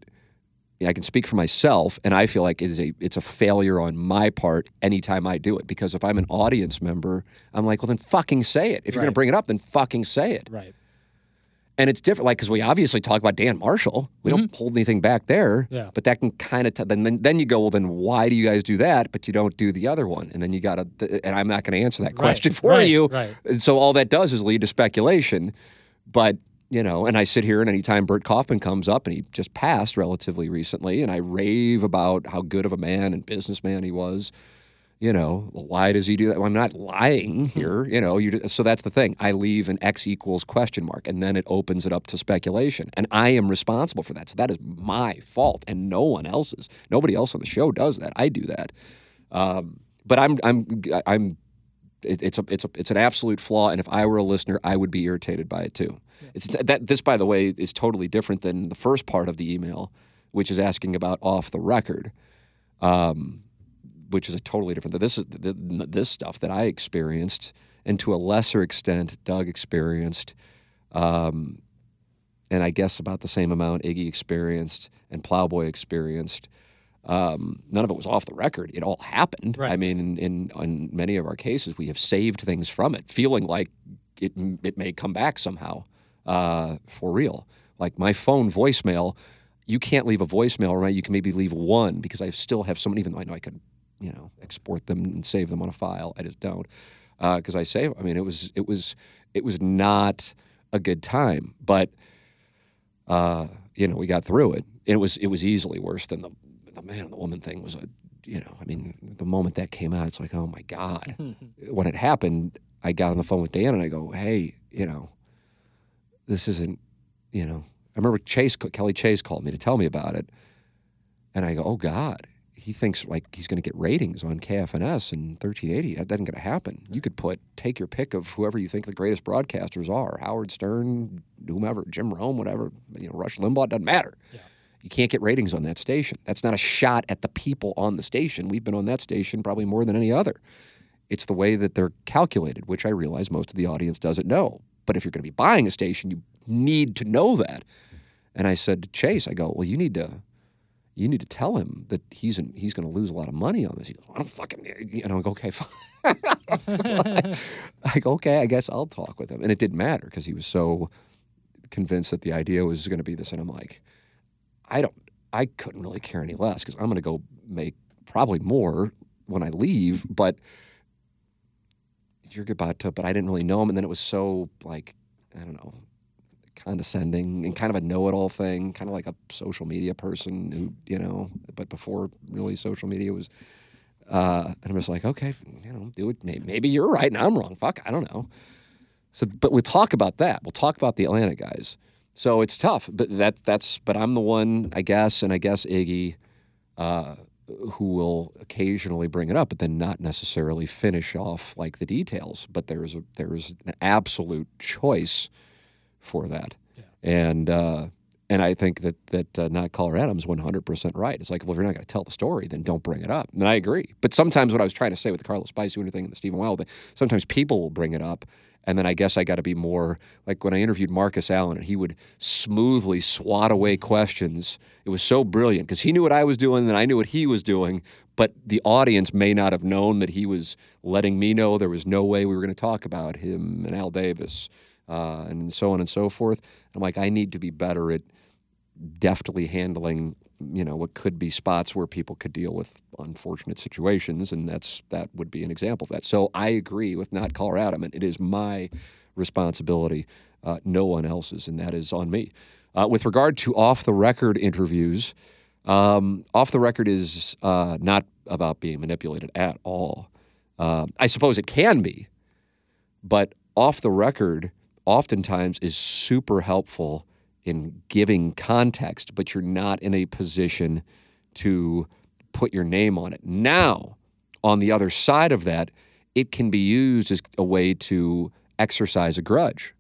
I can speak for myself, and I feel like it is a it's a failure on my part anytime I do it because if I'm an audience member, I'm like, well, then fucking say it. If you're going to bring it up, then fucking say it. Right. And it's different, like because we obviously talk about Dan Marshall. We don't hold anything back there. Mm-hmm. Yeah. But that can kind of t- then, then then you go, well, then why do you guys do that, but you don't do the other one? And then you got to, and I'm not going to answer that question [laughs] for right, you. right. And so all that does is lead to speculation. But you know, and I sit here, and anytime Bert Kaufman comes up, and he just passed relatively recently, and I rave about how good of a man and businessman he was. You know, why does he do that? Well, I'm not lying here. You know, you so that's the thing. I leave an X equals question mark, and then it opens it up to speculation, and I am responsible for that. So that is my fault, and no one else's. Nobody else on the show does that. I do that. Um, but I'm I'm I'm it, it's a it's a it's an absolute flaw, and if I were a listener, I would be irritated by it too. It's that this, by the way, is totally different than the first part of the email, which is asking about off the record, um, which is a totally different. This is the, this stuff that I experienced, and to a lesser extent, Doug experienced. Um, and I guess about the same amount Iggy experienced and Plowboy experienced. Um, none of it was off the record. It all happened. Right. I mean, in, in, in many of our cases, we have saved things from it, feeling like it it may come back somehow uh, for real. Like my phone voicemail, you can't leave a voicemail, right? You can maybe leave one because I still have so many. Even though I know I could, you know, export them and save them on a file, I just don't because I save. I mean, it was it was it was not a good time, but uh, you know, we got through it. It was it was easily worse than the the man and the woman thing was a you know, I mean, the moment that came out, it's like, oh my God. [laughs] when it happened, I got on the phone with Dan and I go, hey, you know, this isn't, you know, I remember Chase, Kelly Chase called me to tell me about it. And I go, oh God, he thinks like he's going to get ratings on KFNS and 1380. That isn't going to happen. You could put, take your pick of whoever you think the greatest broadcasters are Howard Stern, whomever, Jim Rome, whatever, you know, Rush Limbaugh, doesn't matter. Yeah. You can't get ratings on that station. That's not a shot at the people on the station. We've been on that station probably more than any other. It's the way that they're calculated, which I realize most of the audience doesn't know. But if you're going to be buying a station, you need to know that. And I said to Chase, I go, well, you need to, you need to tell him that he's in, he's going to lose a lot of money on this. He goes, I don't fucking, and I go, okay, fine. [laughs] I go, okay, I guess I'll talk with him. And it didn't matter because he was so convinced that the idea was going to be this. And I'm like, I don't, I couldn't really care any less because I'm going to go make probably more when I leave, but you're about to, but I didn't really know him. And then it was so like, I don't know, condescending and kind of a know-it-all thing, kind of like a social media person who, you know, but before really social media was, uh, and I'm just like, okay, you know, do it. Maybe, maybe you're right and I'm wrong. Fuck, I don't know. So, but we'll talk about that. We'll talk about the Atlanta guys. So it's tough, but that that's. But I'm the one, I guess, and I guess Iggy, uh, who will occasionally bring it up, but then not necessarily finish off like the details. But there's a there's an absolute choice for that, Yeah. and uh, and I think that that uh, not caller Adams 100 percent right. It's like, well, if you're not going to tell the story, then don't bring it up. And I agree. But sometimes what I was trying to say with the Carlos Spicy thing and the Stephen Wild thing, sometimes people will bring it up. And then I guess I got to be more like when I interviewed Marcus Allen, and he would smoothly swat away questions. It was so brilliant because he knew what I was doing, and I knew what he was doing. But the audience may not have known that he was letting me know there was no way we were going to talk about him and Al Davis, uh, and so on and so forth. I'm like, I need to be better at deftly handling you know what could be spots where people could deal with unfortunate situations and that's that would be an example of that. So i agree with not caller adam and it is my responsibility uh, no one else's and that is on me. Uh, with regard to off the record interviews um, off the record is uh, not about being manipulated at all. Uh, i suppose it can be but off the record oftentimes is super helpful in giving context, but you're not in a position to put your name on it. Now, on the other side of that, it can be used as a way to exercise a grudge.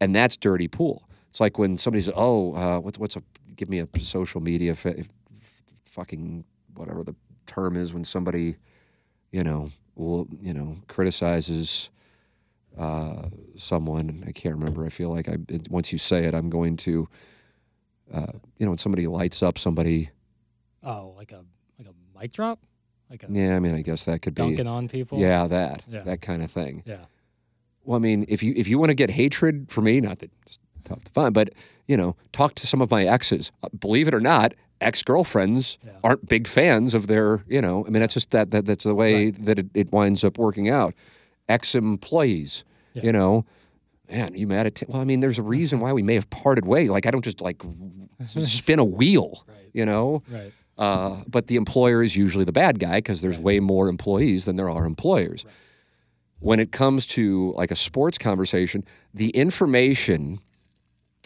And that's dirty pool. It's like when somebody says, oh, uh, what's, what's a, give me a social media, fucking whatever the term is when somebody, you know, will, you know, criticizes uh, someone. I can't remember. I feel like I it, once you say it, I'm going to, uh, you know, when somebody lights up somebody. Oh, like a like a mic drop, like a Yeah, I mean, I guess that could dunking be. Dunking on people. Yeah, that Yeah. that kind of thing. yeah, Well, I mean, if you if you want to get hatred for me, not that it's tough to find, but you know, talk to some of my exes. Uh, believe it or not, ex girlfriends Yeah. aren't big fans of their. You know, I mean, that's just that, that that's the way that it, it winds up working out. Ex employees, Yeah. you know. Man, you mad at? T- well, I mean, there's a reason why we may have parted way. Like, I don't just like [laughs] spin a wheel, Right. you know. right. Uh, but the employer is usually the bad guy because there's way more employees than there are employers. When it comes to like a sports conversation, the information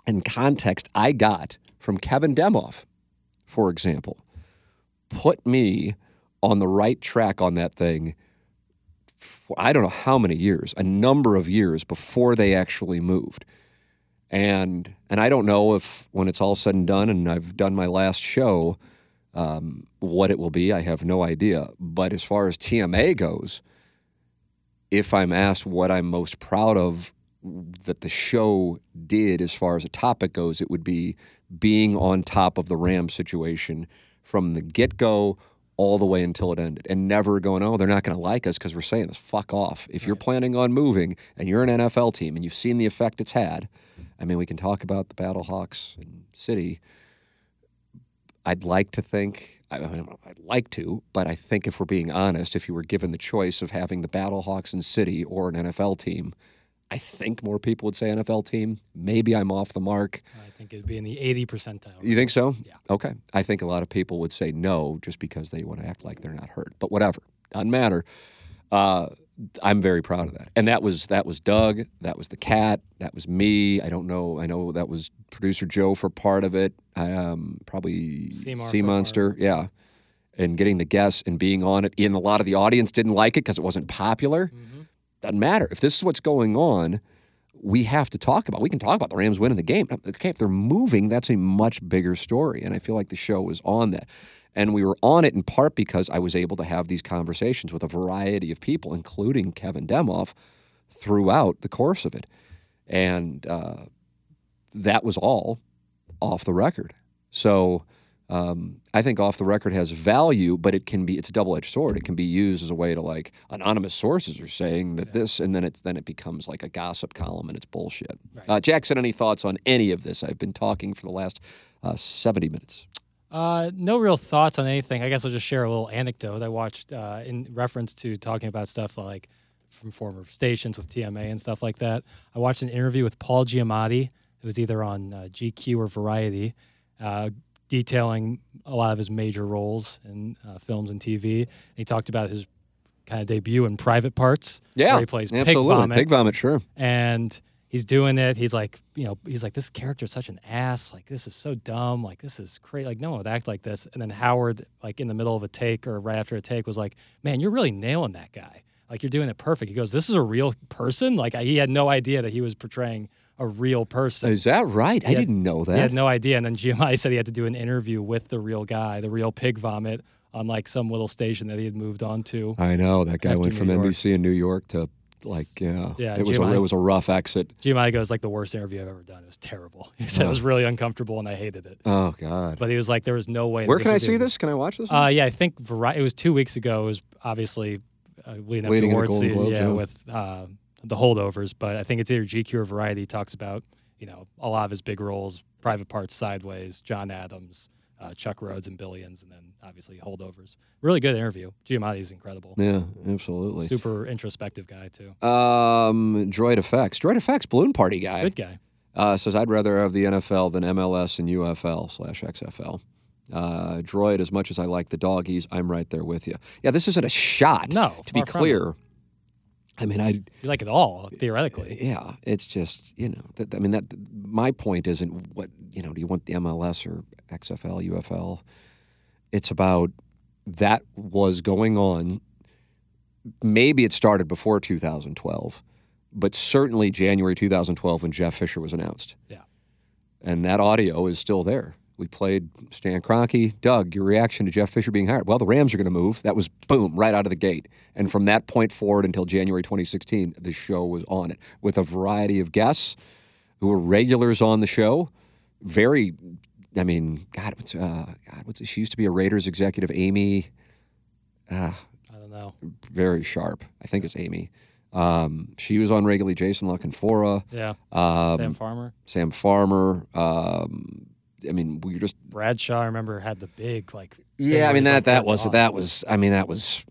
and context I got from Kevin Demoff, for example, put me on the right track on that thing. I don't know how many years, a number of years before they actually moved. And and I don't know if when it's all said and done and I've done my last show, um, what it will be. I have no idea. But as far as TMA goes, if I'm asked what I'm most proud of that the show did as far as a topic goes, it would be being on top of the Rams situation from the get go all the way until it ended and never going, oh, they're not going to like us because we're saying this. Fuck off. If you're planning on moving and you're an NFL team and you've seen the effect it's had, I mean, we can talk about the Battle Hawks and City. I'd like to think, I, know, I'd like to, but I think if we're being honest, if you were given the choice of having the Battle Hawks and City or an NFL team, I think more people would say NFL team. Maybe I'm off the mark. I think it'd be in the 80 percentile. You think so? Yeah. Okay. I think a lot of people would say no just because they want to act like they're not hurt. But whatever. Doesn't matter. Uh, I'm very proud of that. And that was that was Doug, that was the cat, that was me. I don't know. I know that was producer Joe for part of it. Um, probably Sea. Monster. Yeah. And getting the guests and being on it. And a lot of the audience didn't like it because it wasn't popular. Doesn't matter. If this is what's going on, we have to talk about. We can talk about the Rams winning the game. Okay, if they're moving, that's a much bigger story, and I feel like the show was on that. And we were on it in part because I was able to have these conversations with a variety of people, including Kevin Demoff, throughout the course of it. And uh, that was all off the record. So um, I think off the record has value, but it can be it's a double edged sword. It can be used as a way to like anonymous sources are saying that this, and then it's then it becomes like a gossip column and it's bullshit. Uh, Jackson, any thoughts on any of this? I've been talking for the last uh, seventy minutes. Uh, no real thoughts on anything. I guess I'll just share a little anecdote. I watched uh, in reference to talking about stuff like from former stations with TMA and stuff like that. I watched an interview with Paul Giamatti. It was either on uh, GQ or Variety, uh, detailing a lot of his major roles in uh, films and TV. And he talked about his kind of debut in Private Parts, Yeah. where he plays Pig. Vomit Pig vomit, sure. and he's doing it. He's like, you know, he's like, this character is such an ass. Like, this is so dumb. Like, this is crazy. Like, no one would act like this. And then Howard, like, in the middle of a take or right after a take, was like, man, you're really nailing that guy. Like, you're doing it perfect. He goes, this is a real person. Like, he had no idea that he was portraying a real person. Is that right? I had- didn't know that. He had no idea. And then Giamatti said he had to do an interview with the real guy, the real pig vomit, on like some little station that he had moved on to. I know that guy went from York. NBC in New York to like yeah, Yeah, It was a, it was a rough exit. Giamatti goes, like, the worst interview I've ever done. It was terrible. [laughs] He said it was really uncomfortable and I hated it. Oh God. But he was like, there was no way. Where can I see this? Can I watch this? Uh, yeah, I think Vari- it was two weeks ago. It was obviously uh, leading up Leading to into awards Golden Globes, yeah, yeah. with uh, the holdovers. But I think it's either GQ or Variety. He talks about you know a lot of his big roles, Private Parts, Sideways, John Adams, uh, Chuck Rhoades, and Billions, and then obviously holdovers. Really good interview. Giamatti's incredible. yeah, absolutely. Super introspective guy too. Um, Droid Effects. Droid Effects balloon party guy Good guy. uh, says I'd rather have the NFL than MLS and UFL slash XFL. Uh, Droid, as much as I like the doggies, I'm right there with you. Yeah, this isn't a shot. No, to be clear. I mean, I You like it all theoretically. Uh, yeah, it's just you know. That, I mean, that my point isn't what you know. Do you want the MLS or XFL, UFL? It's about that was going on. Maybe it started before 2012, but certainly January 2012 when Jeff Fisher was announced. Yeah. and that audio is still there. We played Stan Kroenke. Doug, your reaction to Jeff Fisher being hired? Well, the Rams are going to move. That was boom, right out of the gate. And from that point forward until January 2016, the show was on it with a variety of guests who were regulars on the show. Very, I mean, God, what's, uh, God, what's she used to be a Raiders executive, Amy. Ah, I don't know. very sharp. I think it's Amy. Um, she was on regularly. Jason La Canfora, Yeah. um, Sam Farmer. Sam Farmer. Um, I mean, we were just Bradshaw, I remember, had the big like. yeah. I mean thing where he's that like that was that was. I mean that was.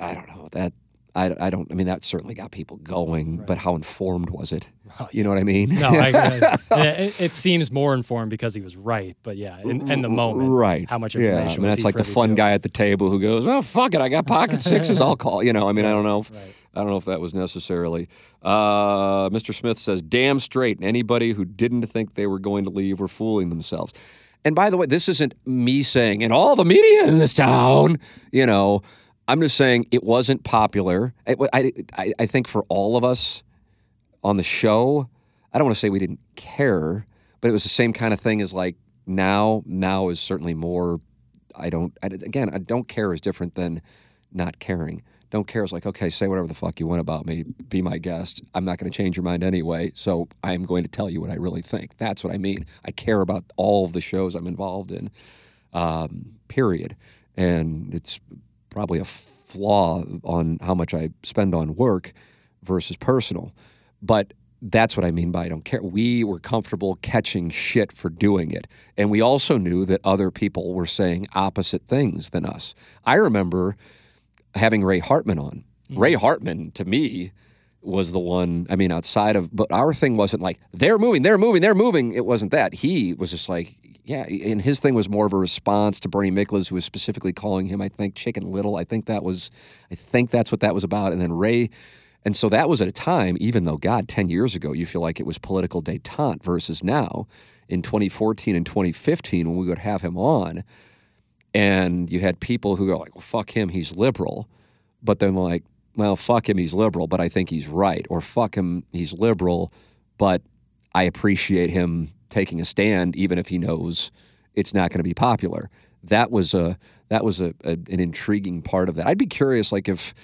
I don't know that. I, I don't. I mean that certainly got people going, but how informed was it? [laughs] Oh, You know what I mean? No, I, I, [laughs] it, it seems more informed because he was right, but yeah, in, in the moment, right? How much Yeah, information? I mean that's like the fun to? guy at the table who goes, "Oh fuck it, I got pocket sixes. I'll [laughs] call." You know, I mean, I don't know. If, Right. I don't know if that was necessarily. Uh, Mr. Smith says, "Damn straight. Anybody who didn't think they were going to leave were fooling themselves." And by the way, this isn't me saying, and all the media in this town, you know, I'm just saying it wasn't popular. I, I, I- think for all of us on the show, I don't want to say we didn't care, but it was the same kind of thing as like now. Now is certainly more. I don't. I, again, I don't care is different than not caring. Don't care is like, okay, say whatever the fuck you want about me. Be my guest. I'm not going to change your mind anyway. So I'm going to tell you what I really think. That's what I mean. I care about all of the shows I'm involved in, um, period. And it's probably a flaw on how much I spend on work versus personal. But that's what I mean by I don't care. We were comfortable catching shit for doing it. And we also knew that other people were saying opposite things than us. I remember having Ray Hartman on. Mm-hmm. Ray Hartman, to me, was the one, I mean, outside of, but our thing wasn't like, they're moving, they're moving, they're moving. It wasn't that. He was just like, yeah, and his thing was more of a response to Bernie Miklasz, who was specifically calling him, I think, Chicken Little. I think that was, I think that's what that was about. And then Ray and so that was at a time, even though, God, 10 years ago, you feel like it was political detente versus now in 2014 and 2015 when we would have him on. And you had people who go like, well, fuck him, he's liberal. But then like, well, fuck him, he's liberal, but I think he's right. Or fuck him, he's liberal, but I appreciate him taking a stand, even if he knows it's not going to be popular. That was a that was a, a, an intriguing part of that. I'd be curious, like if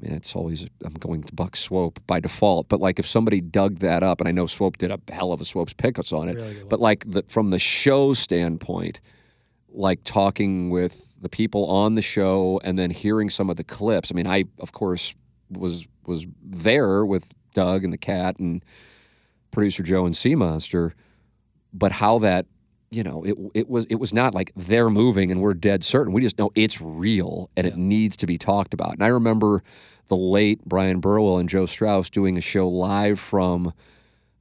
I mean, it's always I'm going to Buck Swope by default, but like if somebody dug that up, and I know Swope did a hell of a Swope's pickups on it, really but like the, from the show standpoint, like talking with the people on the show and then hearing some of the clips. I mean, I of course was was there with Doug and the cat and producer Joe and Sea Monster, but how that you know, it it was it was not like they're moving and we're dead certain. We just know it's real and yeah. it needs to be talked about. And I remember the late Bryan Burwell and Joe Strauss doing a show live from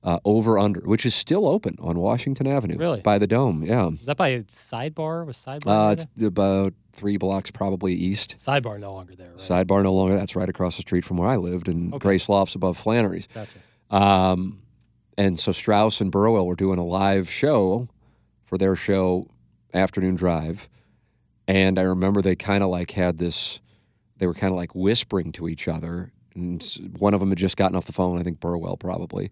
uh, Over Under, which is still open on Washington Avenue, really by the Dome. Yeah, is that by Sidebar? Was Sidebar? Uh, it's about three blocks probably east. Sidebar no longer there. Right? Sidebar no longer. That's right across the street from where I lived in okay. Grace Lofts above Flannery's. Gotcha. Um, and so Strauss and Burwell were doing a live show for their show Afternoon Drive. And I remember they kind of like had this, they were kind of like whispering to each other. And one of them had just gotten off the phone, I think Burwell probably,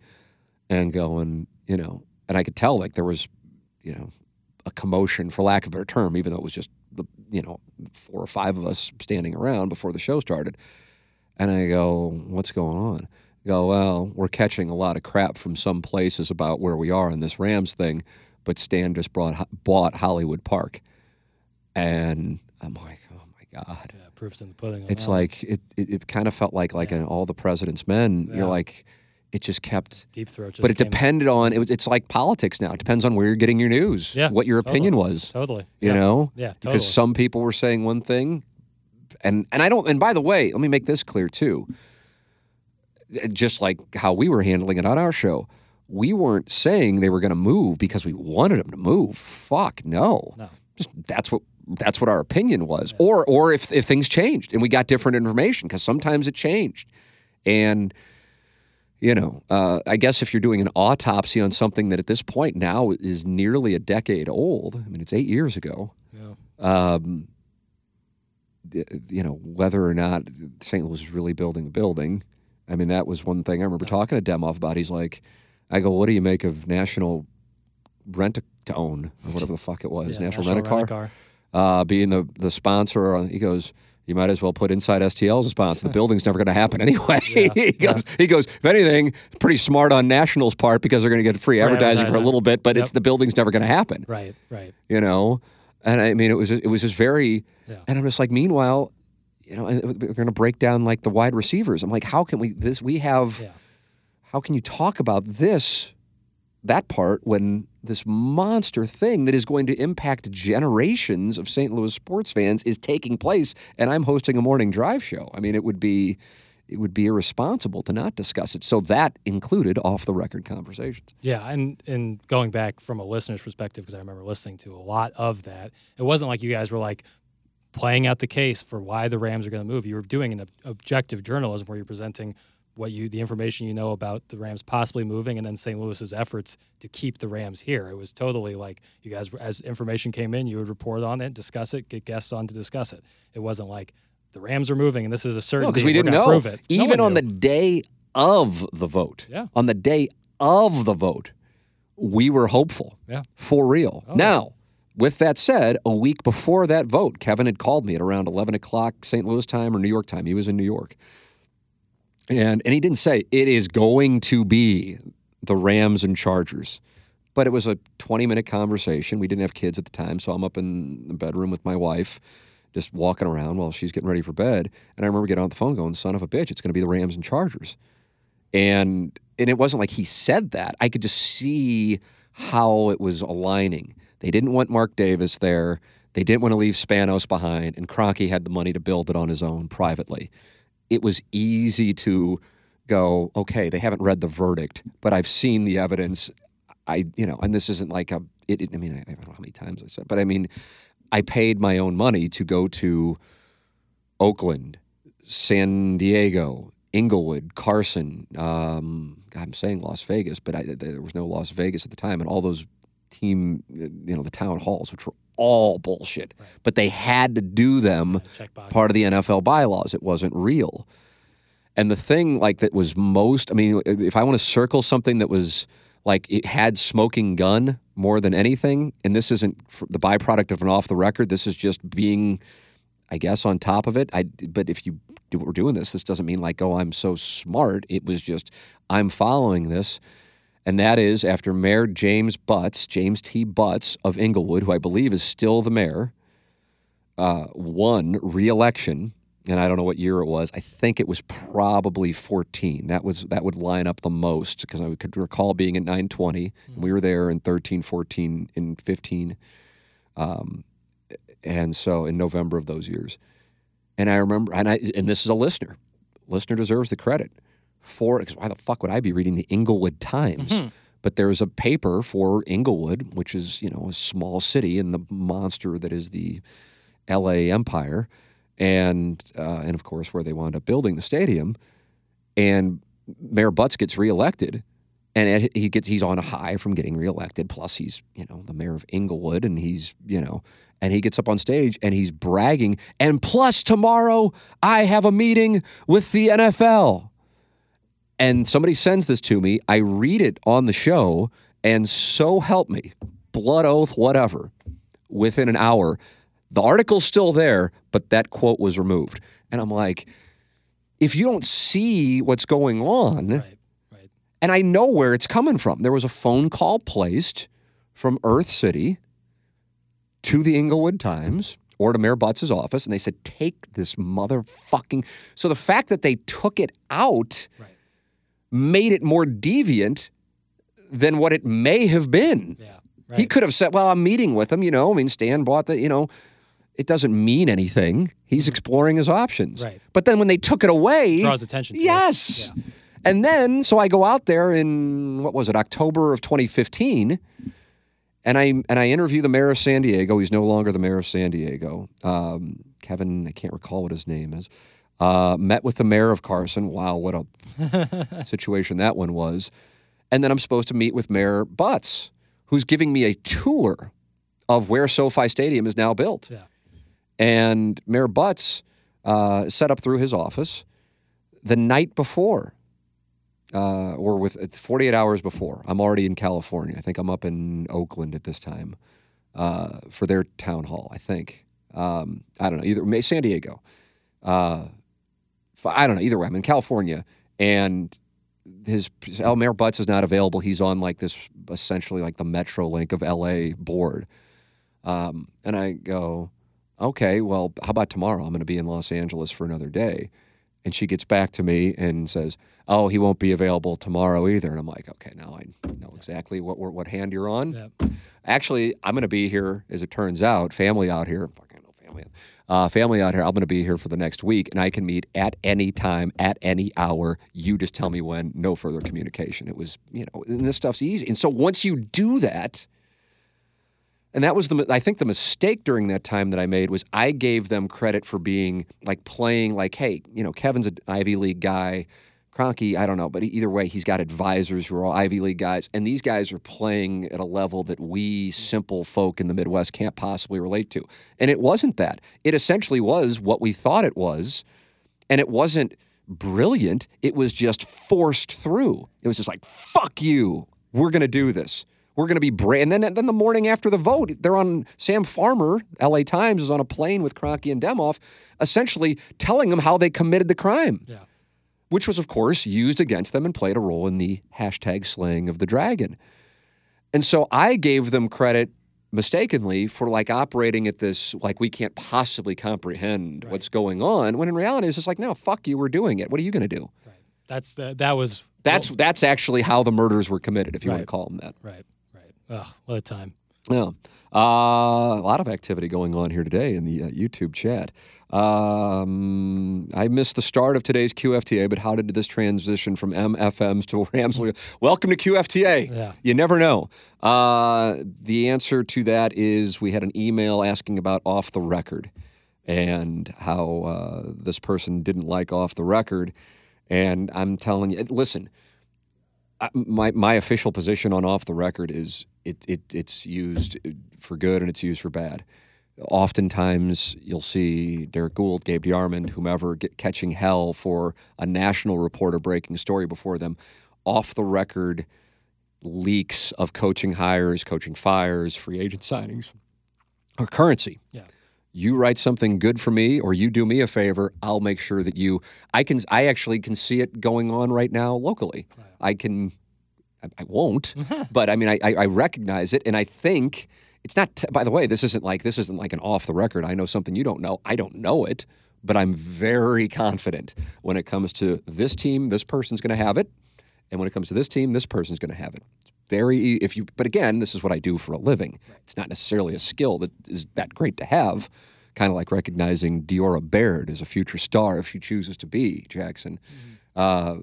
and going, you know, and I could tell like there was, you know, a commotion for lack of a better term, even though it was just, the, you know, four or five of us standing around before the show started. And I go, what's going on? I go, well, we're catching a lot of crap from some places about where we are in this Rams thing but Stan just brought, bought Hollywood Park. And I'm like, oh my God. Yeah, proof's in the pudding. It's like, it, it, it, kind of felt like, like yeah. in All the President's Men, yeah. you're like, it just kept deep throat. but it depended on it. It's like politics now. It depends on where you're getting your news. Yeah, what your totally. opinion was. Totally. You yeah. know. Yeah. Totally. Because some people were saying one thing, and and I don't. And by the way, let me make this clear too. Just like how we were handling it on our show, we weren't saying they were going to move because we wanted them to move. Fuck no. No. Just that's what that's what our opinion was. Yeah. Or or if if things changed and we got different information because sometimes it changed. And you know, uh, I guess if you're doing an autopsy on something that at this point now is nearly a decade old, I mean, it's eight years ago. Yeah. Um, you know, whether or not St. Louis is really building a building. I mean, that was one thing I remember talking to Demoff about. He's like, I go, what do you make of national rent to own or whatever the fuck it was, [laughs] yeah, national, national rent a car, uh, being the the sponsor. He goes, you might as well put Inside STL as a sponsor. The [laughs] building's never going to happen anyway. [laughs] Yeah, he goes, yeah. he goes. If anything, pretty smart on Nationals' part because they're going to get free advertising, for a little bit, but yep. it's the building's never going to happen. Right, right. You know, and I mean, it was it was just very. Yeah. And I'm just like, meanwhile, you know, we're going to break down like the wide receivers. I'm like, how can we this? We have how can you talk about this, that part, when this monster thing that is going to impact generations of St. Louis sports fans is taking place and I'm hosting a morning drive show? I mean, it would be it would be irresponsible to not discuss it. So that included off the record conversations. Yeah, and and going back from a listener's perspective, because I remember listening to a lot of that, it wasn't like you guys were like playing out the case for why the Rams are going to move. You were doing an objective journalism where you're presenting what you the information you know about the Rams possibly moving and then St. Louis's efforts to keep the Rams here. It was totally like you guys as information came in, you would report on it, discuss it, get guests on to discuss it. It wasn't like the Rams are moving and this is a certain because no, we didn't know. Prove it. Even no on knew. the day of the vote. Yeah. On the day of the vote, we were hopeful. Yeah. For real. Oh. Now, with that said, a week before that vote, Kevin had called me at around 11 o'clock St. Louis time or New York time. He was in New York. And, and he didn't say, it is going to be the Rams and Chargers. But it was a 20 minute conversation. We didn't have kids at the time. So I'm up in the bedroom with my wife, just walking around while she's getting ready for bed. And I remember getting on the phone going, son of a bitch, it's going to be the Rams and Chargers. And, and it wasn't like he said that. I could just see how it was aligning. They didn't want Mark Davis there. They didn't want to leave Spanos behind, and Kroenke had the money to build it on his own privately. It was easy to go, okay, they haven't read the verdict, but I've seen the evidence. I, you know, and this isn't like a, it, it, I mean, I, I don't know how many times I said, but I mean, I paid my own money to go to Oakland, San Diego, Inglewood, Carson. Um, I'm saying Las Vegas, but I, there was no Las Vegas at the time, and all those team, you know, the town halls, which were all bullshit, right. but they had to do them part of the NFL bylaws. It wasn't real. And the thing like that was most, I mean, if I want to circle something that was like it had smoking gun more than anything, and this isn't the byproduct of an off the record, this is just being, I guess, on top of it. I, but if you do, we're doing this, this doesn't mean like, oh, I'm so smart. It was just, I'm following this and that is after Mayor James Butts, James T. Butts of Inglewood, who I believe is still the mayor, uh, won re-election, and I don't know what year it was. I think it was probably 14. That was that would line up the most because I could recall being at 920. Mm-hmm. we were there in 13, 14, in 15, um, and so in November of those years. And I remember, and I and this is a listener. Listener deserves the credit for because why the fuck would I be reading the Inglewood Times? Mm-hmm. But there's a paper for Inglewood, which is you know a small city in the monster that is the L.A. Empire, and uh, and of course where they wound up building the stadium, and Mayor Butts gets reelected, and he gets he's on a high from getting reelected. Plus he's you know the mayor of Inglewood, and he's you know and he gets up on stage and he's bragging. And plus, tomorrow I have a meeting with the NFL and somebody sends this to me. I read it on the show, and so help me, blood oath, whatever, within an hour, the article's still there, but that quote was removed. And I'm like, if you don't see what's going on, right, right. and I know where it's coming from, there was a phone call placed from Earth City to the Inglewood Times or to Mayor Butts' office, and they said, take this motherfucking. So the fact that they took it out. Right made it more deviant than what it may have been. Yeah, right. He could have said, "Well, I'm meeting with him." You know, I mean, Stan bought the. You know, it doesn't mean anything. He's mm-hmm. exploring his options. Right. But then when they took it away, draws attention. yes. Yeah. And then, so I go out there in what was it, October of 2015, and I and I interview the mayor of San Diego. He's no longer the mayor of San Diego. Um, Kevin, I can't recall what his name is. Uh, met with the mayor of Carson. Wow, what a [laughs] situation that one was. And then I'm supposed to meet with Mayor Butts, who's giving me a tour of where SoFi Stadium is now built. Yeah. And Mayor Butts uh, set up through his office the night before, uh, or with 48 hours before. I'm already in California. I think I'm up in Oakland at this time uh, for their town hall. I think um, I don't know either may San Diego. Uh, I don't know. Either way, I'm in California, and his El Mayor Butts is not available. He's on like this essentially like the Metrolink of LA board. Um, and I go, okay, well, how about tomorrow? I'm going to be in Los Angeles for another day. And she gets back to me and says, "Oh, he won't be available tomorrow either." And I'm like, "Okay, now I know exactly what what hand you're on." Yep. Actually, I'm going to be here, as it turns out, family out here. Family uh, family out here. I'm going to be here for the next week, and I can meet at any time, at any hour. You just tell me when. No further communication. It was, you know, and this stuff's easy. And so once you do that, and that was the I think the mistake during that time that I made was I gave them credit for being like playing like, hey, you know, Kevin's an Ivy League guy. Kroenke, I don't know, but either way, he's got advisors who are all Ivy League guys, and these guys are playing at a level that we simple folk in the Midwest can't possibly relate to. And it wasn't that. It essentially was what we thought it was, and it wasn't brilliant. It was just forced through. It was just like, fuck you, we're going to do this. We're going to be brave. And then, then the morning after the vote, they're on Sam Farmer, LA Times, is on a plane with Kroenke and Demoff, essentially telling them how they committed the crime, Yeah. Which was, of course, used against them and played a role in the hashtag slaying of the dragon. And so I gave them credit mistakenly for like operating at this like we can't possibly comprehend what's going on when in reality it's just like no fuck you we're doing it what are you going to do Right. That's the that was that's that's actually how the murders were committed if you want to call them that right. Right. Oh, what a time. Yeah uh, a lot of activity going on here today in the uh, youtube chat um, I missed the start of today's QFTA, but how did this transition from MFMs to [laughs] Rams? Welcome to QFTA. Yeah. You never know. Uh, the answer to that is we had an email asking about off the record and how uh, this person didn't like off the record. And I'm telling you, listen, My my official position on off the record is it, it it's used for good and it's used for bad. Oftentimes, you'll see Derek Gould, Gabe DeArmond, whomever, get catching hell for a national reporter breaking story before them. Off the record leaks of coaching hires, coaching fires, free agent signings are currency. Yeah. You write something good for me or you do me a favor, I'll make sure that you I can I actually can see it going on right now locally. I can I, I won't, [laughs] but I mean I, I I recognize it and I think it's not by the way, this isn't like this isn't like an off the record. I know something you don't know. I don't know it, but I'm very confident when it comes to this team, this person's going to have it, and when it comes to this team, this person's going to have it. It's very if you but again, this is what I do for a living. It's not necessarily a skill that is that great to have. Kind of like recognizing Diora Baird as a future star if she chooses to be Jackson. Uh,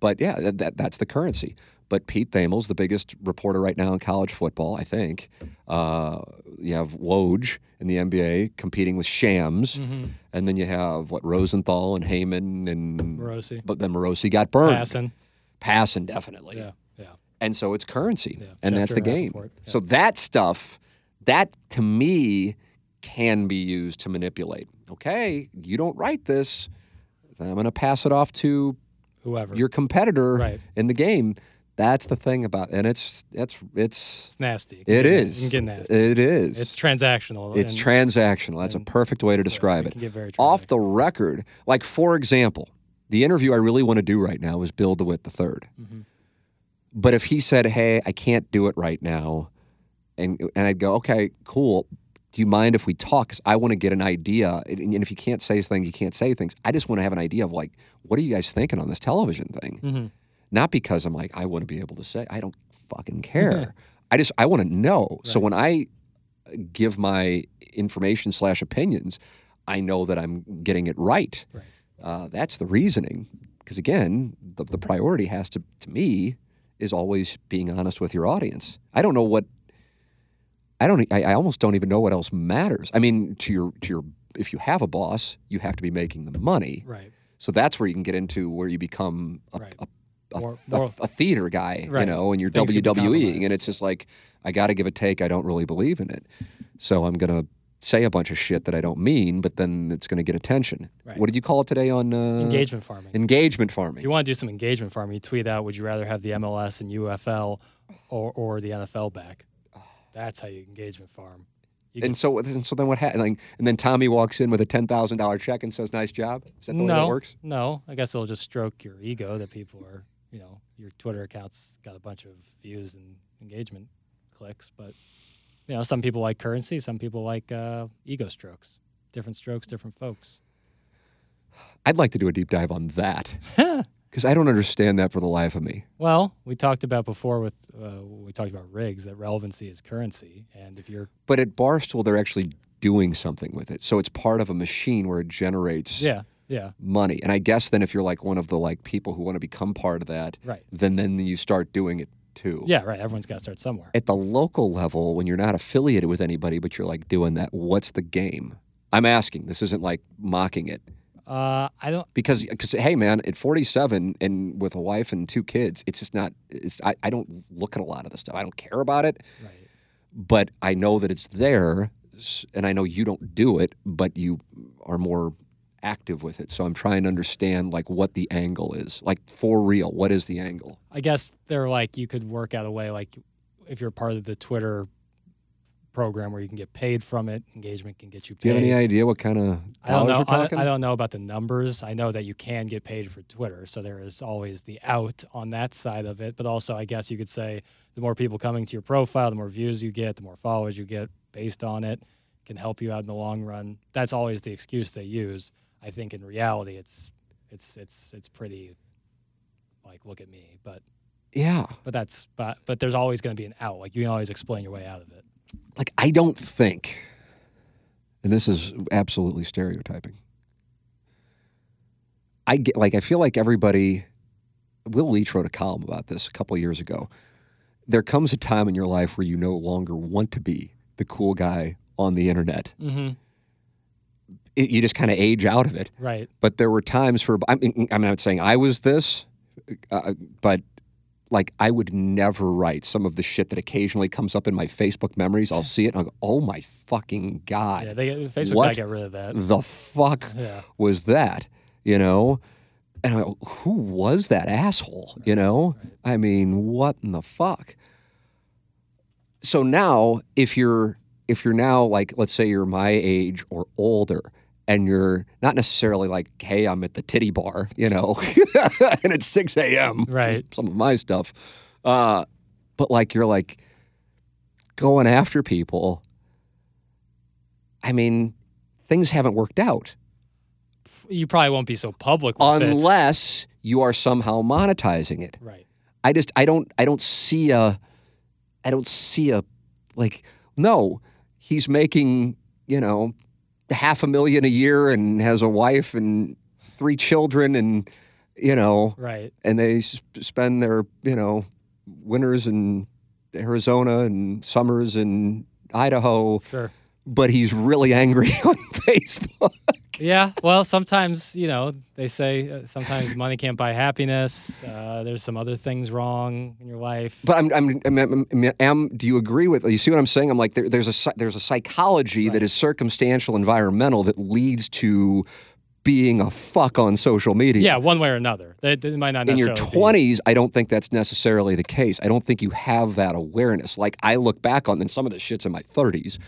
but yeah, that, that that's the currency. But Pete Thamel's the biggest reporter right now in college football, I think. Uh, you have Woj in the NBA competing with Shams, and then you have what Rosenthal and Heyman and Morosi. But then Morosi got burned. Passing. Passing definitely. Yeah. Yeah. And so it's currency, Yeah, and Jeff that's the game. yeah. So that stuff, that to me can be used to manipulate. Okay, you don't write this, then I'm going to pass it off to Whoever. your competitor Right. in the game. That's the thing about, and it's it's it's it's nasty. it get- is It can get nasty. it is It's transactional. it's and- transactional. That's a perfect way to describe it it. can get very Off the record, like for example, the interview I really want to do right now is Bill DeWitt the 3rd Mhm. But if he said, "Hey, I can't do it right now," and and I'd go, "Okay, cool. Do you mind if we talk? Because I want to get an idea. And, and if you can't say things, you can't say things. I just want to have an idea of like, what are you guys thinking on this television thing? Mhm. Not because I'm like, I want to be able to say. I don't fucking [laughs] care. I just I want to know. So when I give my information slash opinions, I know that I'm getting it right. Right. Uh, that's the reasoning. Because again, the, the priority has to, to me, is always being honest with your audience. I don't know what. I don't. I, I almost don't even know what else matters. I mean, to your to your, if you have a boss, you have to be making the money. Right. So that's where you can get into where you become a, Right. a, a, More- more- a theater guy, you know, and you're Things WWEing, and it's just like I got to give a take. I don't really believe in it, so I'm gonna say a bunch of shit that I don't mean, but then it's gonna get attention. Right. What did you call it today on uh, engagement farming. Engagement farming. if you want to do some engagement farming, you tweet out, would you rather have the MLS and UFL or, or the NFL back? That's how you engagement farm. You and so, and so then what happened? Like, and then Tommy walks in with a ten thousand dollar check and says, "Nice job." Is that the way no, that works? No, I guess it'll just stroke your ego that people are, you know, your Twitter account's got a bunch of views and engagement clicks, but you know, some people like currency, some people like uh, ego strokes. Different strokes, different folks. I'd like to do a deep dive on that [laughs] because I don't understand that for the life of me. Well, we talked about before with uh, we talked about rigs that relevancy is currency, and if you're But at Barstool, they're actually doing something with it, so it's part of a machine where it generates yeah, yeah, money. And I guess then if you're like one of the like people who want to become part of that, right, then then you start doing it too. yeah, right. Everyone's got to start somewhere. At the local level, when you're not affiliated with anybody, but you're like doing that, what's the game? I'm asking. This isn't like mocking it. Uh, I don't. because because hey man at 47 and with a wife and two kids it's just not it's I, I don't look at a lot of this stuff i don't care about it Right. but i know that it's there and i know you don't do it but you are more active with it so i'm trying to understand like what the angle is like for real what is the angle I guess they're like you could work out a way like if you're part of the Twitter program where you can get paid from it, engagement can get you paid. Do you have any idea what kind of I don't know. I. I don't know about the numbers. I know that you can get paid for Twitter, so there is always the out on that side of it. But also, I guess you could say the more people coming to your profile, the more views you get, the more followers you get based on it, can help you out in the long run. That's always the excuse they use. I think in reality, it's it's it's it's pretty like look at me, but yeah. but that's but but there's always going to be an out. Like you can always explain your way out of it. Like I don't think, and this is absolutely stereotyping. I get like I feel like everybody. Will Leitch wrote a column about this a couple of years ago. There comes a time in your life where you no longer want to be the cool guy on the internet. Mm-hmm. It, you just kind of age out of it. Right. but there were times for I'm, I'm not saying I was this, uh, but like I would never write some of the shit that occasionally comes up in my Facebook memories. I'll [laughs] see it and I'll go, "Oh my fucking god, Yeah. They Facebook What? gotta get rid of that. the fuck [laughs] Yeah. was that?" You know. And I go, who was that asshole? You know? I mean, what in the fuck? So now if you're if you're now like let's say you're my age or older and you're not necessarily like, hey, I'm at the titty bar, you know, [laughs] and it's 6 a.m. Right. Some of my stuff. Uh, but like you're like going after people. I mean, things haven't worked out You probably won't be so public with it. unless you are somehow monetizing it. Right. I just I don't I don't see a I don't see a like no he's making you know half a million a year and has a wife and three children and you know Right. and they s- spend their you know winters in Arizona and summers in Idaho Sure. But he's really angry [laughs] on Facebook Yeah. Well, sometimes you know they say uh, sometimes money can't buy happiness. Uh, there's some other things wrong in your life. But I'm, I'm, I'm, I'm, am, do you agree with? You see what I'm saying? I'm like, there, there's a there's a psychology that Right. is circumstantial, environmental that leads to being a fuck on social media. yeah, one way or another. It, it might not In your 20s, I don't think that's necessarily the case. I don't think you have that awareness. Like I look back on, and some of the shit's in my 30s,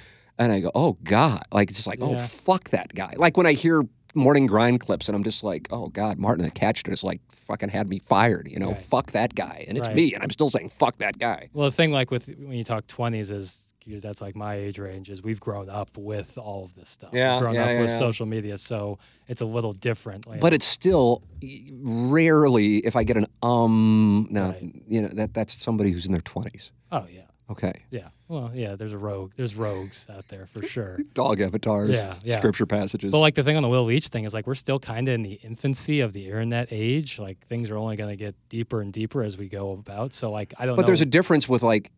and I go, oh god, like just like, oh fuck that guy. Like when I hear morning grind clips, and I'm just like, oh god, Martin the Catch just like fucking had me fired. You know, Right. fuck that guy, and it's Right. me, and I'm still saying fuck that guy. Well, the thing like with when you talk 20s is that's like my age range is we've grown up with all of this stuff. Yeah, we've grown yeah, up yeah, with yeah. social media, so it's a little different. Like, But it's still rarely if I get an um no Right. you know that that's somebody who's in their twenties. oh yeah, Okay. yeah. Well, yeah. There's a rogue. There's rogues out there for sure. [laughs] Dog avatars, Yeah, yeah. scripture passages. But like the thing on the Will Leitch thing is like we're still kind of in the infancy of the internet age. Like things are only going to get deeper and deeper as we go about. So like I don't but know. there's a difference with like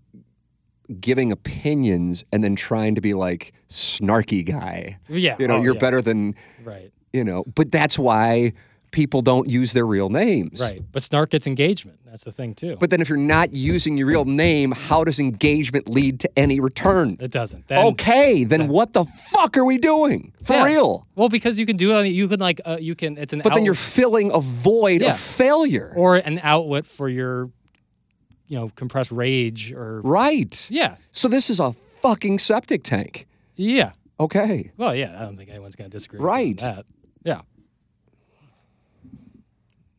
giving opinions and then trying to be like snarky guy. yeah. You know, oh, you're yeah, better than Right. you know. But that's why people don't use their real names. Right. But Snark gets engagement. That's the thing too. But then if you're not using your real name, how does engagement lead to any return? it doesn't. Then, okay, then then- what the fuck are we doing? For Yeah. real. Well, because you can do it. You can like uh, you can. It's an. But then you're filling a void Yeah. of failure. or an outlet for your, you know, compressed rage or right. yeah, So this is a fucking septic tank. yeah. Okay. Well, yeah. I don't think anyone's going to disagree. Right. that. Yeah.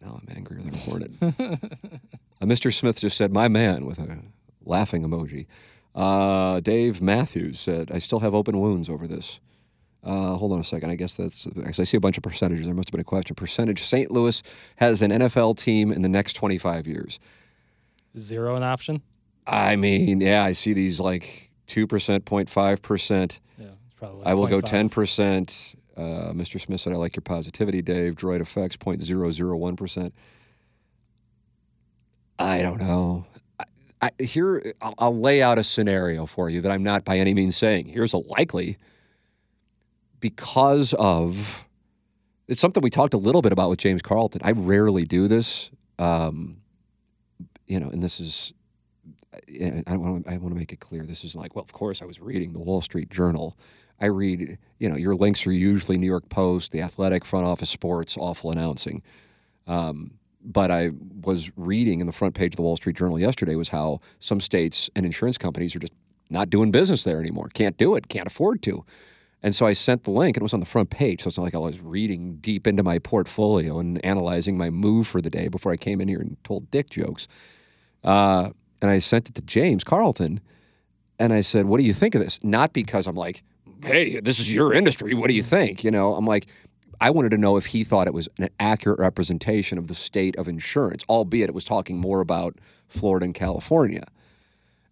Now I'm angrier than a hornet. [laughs] uh, Mr. Smith just said, my man, with a laughing emoji. Uh, Dave Matthews said, I still have open wounds over this. Uh, hold on a second. I guess that's, because I see a bunch of percentages. There must have been a question. Percentage St. Louis has an NFL team in the next 25 years. Zero an option. I mean, yeah, I see these like 2%, 0.5%. Yeah. It's probably. I will go 10%. Uh, Mr. Smith said, I like your positivity, Dave. Droid effects, 0.001%. I don't know. I, I, here, I'll, I'll lay out a scenario for you that I'm not by any means saying. Here's a likely because of it's something we talked a little bit about with James Carlton. I rarely do this, um, you know, and this is. I want to. I want to make it clear. This is like, well, of course, I was reading the Wall Street Journal. I read, you know, your links are usually New York Post, The Athletic, Front Office Sports, awful announcing. Um, but I was reading in the front page of the Wall Street Journal yesterday was how some states and insurance companies are just not doing business there anymore. Can't do it. Can't afford to. And so I sent the link, and it was on the front page. So it's not like I was reading deep into my portfolio and analyzing my move for the day before I came in here and told dick jokes. Uh, and I sent it to James Carlton, and I said, "What do you think of this?" Not because I'm like, "Hey, this is your industry. What do you think?" You know, I'm like, I wanted to know if he thought it was an accurate representation of the state of insurance, albeit it was talking more about Florida and California.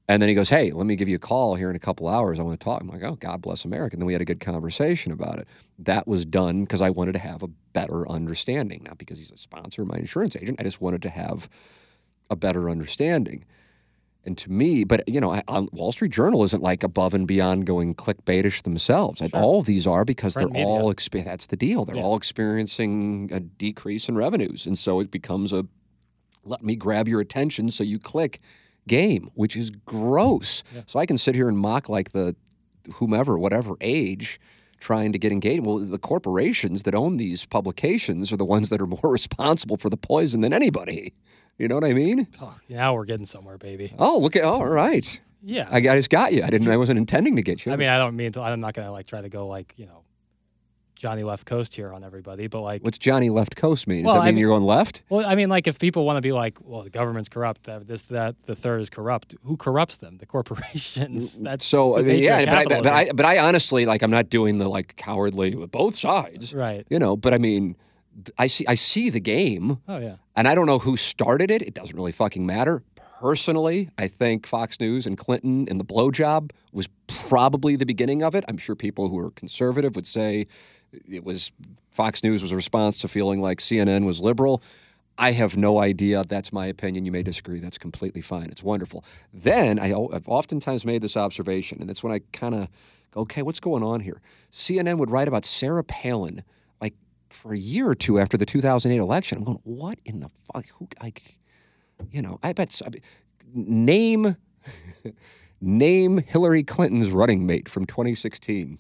And then he goes, Hey, let me give you a call here in a couple hours. I want to talk. I'm like, Oh, God bless America. And then we had a good conversation about it. That was done because I wanted to have a better understanding, not because he's a sponsor, my insurance agent. I just wanted to have a better understanding. And to me, but you know, I, Wall Street Journal isn't like above and beyond going clickbaitish themselves. Sure. All of these are because Print they're media. all exp- that's the deal. They're yeah. all experiencing a decrease in revenues, and so it becomes a let me grab your attention so you click game, which is gross. Yeah. So I can sit here and mock like the whomever, whatever age, trying to get engaged. Well, the corporations that own these publications are the ones that are more [laughs] responsible for the poison than anybody. You know what I mean? Oh, now we're getting somewhere, baby. Oh, look at all right. Yeah, I, I just got you. I didn't. I wasn't intending to get you. I mean, I don't mean to. I'm not gonna like try to go like you know Johnny Left Coast here on everybody, but like, what's Johnny Left Coast mean? Does well, that mean I mean, you're going left? Well, I mean, like, if people want to be like, well, the government's corrupt, this, that, the third is corrupt. Who corrupts them? The corporations. Mm, That's so. I mean, uh, yeah, but I, but I, but I honestly, like, I'm not doing the like cowardly with both sides, right? You know, but I mean, I see, I see the game. Oh yeah. And I don't know who started it. It doesn't really fucking matter. Personally, I think Fox News and Clinton and the blowjob was probably the beginning of it. I'm sure people who are conservative would say it was Fox News was a response to feeling like CNN was liberal. I have no idea. That's my opinion. You may disagree. That's completely fine. It's wonderful. Then I, have oftentimes made this observation, and it's when I kind of go, okay, what's going on here? CNN would write about Sarah Palin for a year or two after the 2008 election. I'm going, what in the fuck? Who, like, you know, I bet. I name, [laughs] name Hillary Clinton's running mate from 2016.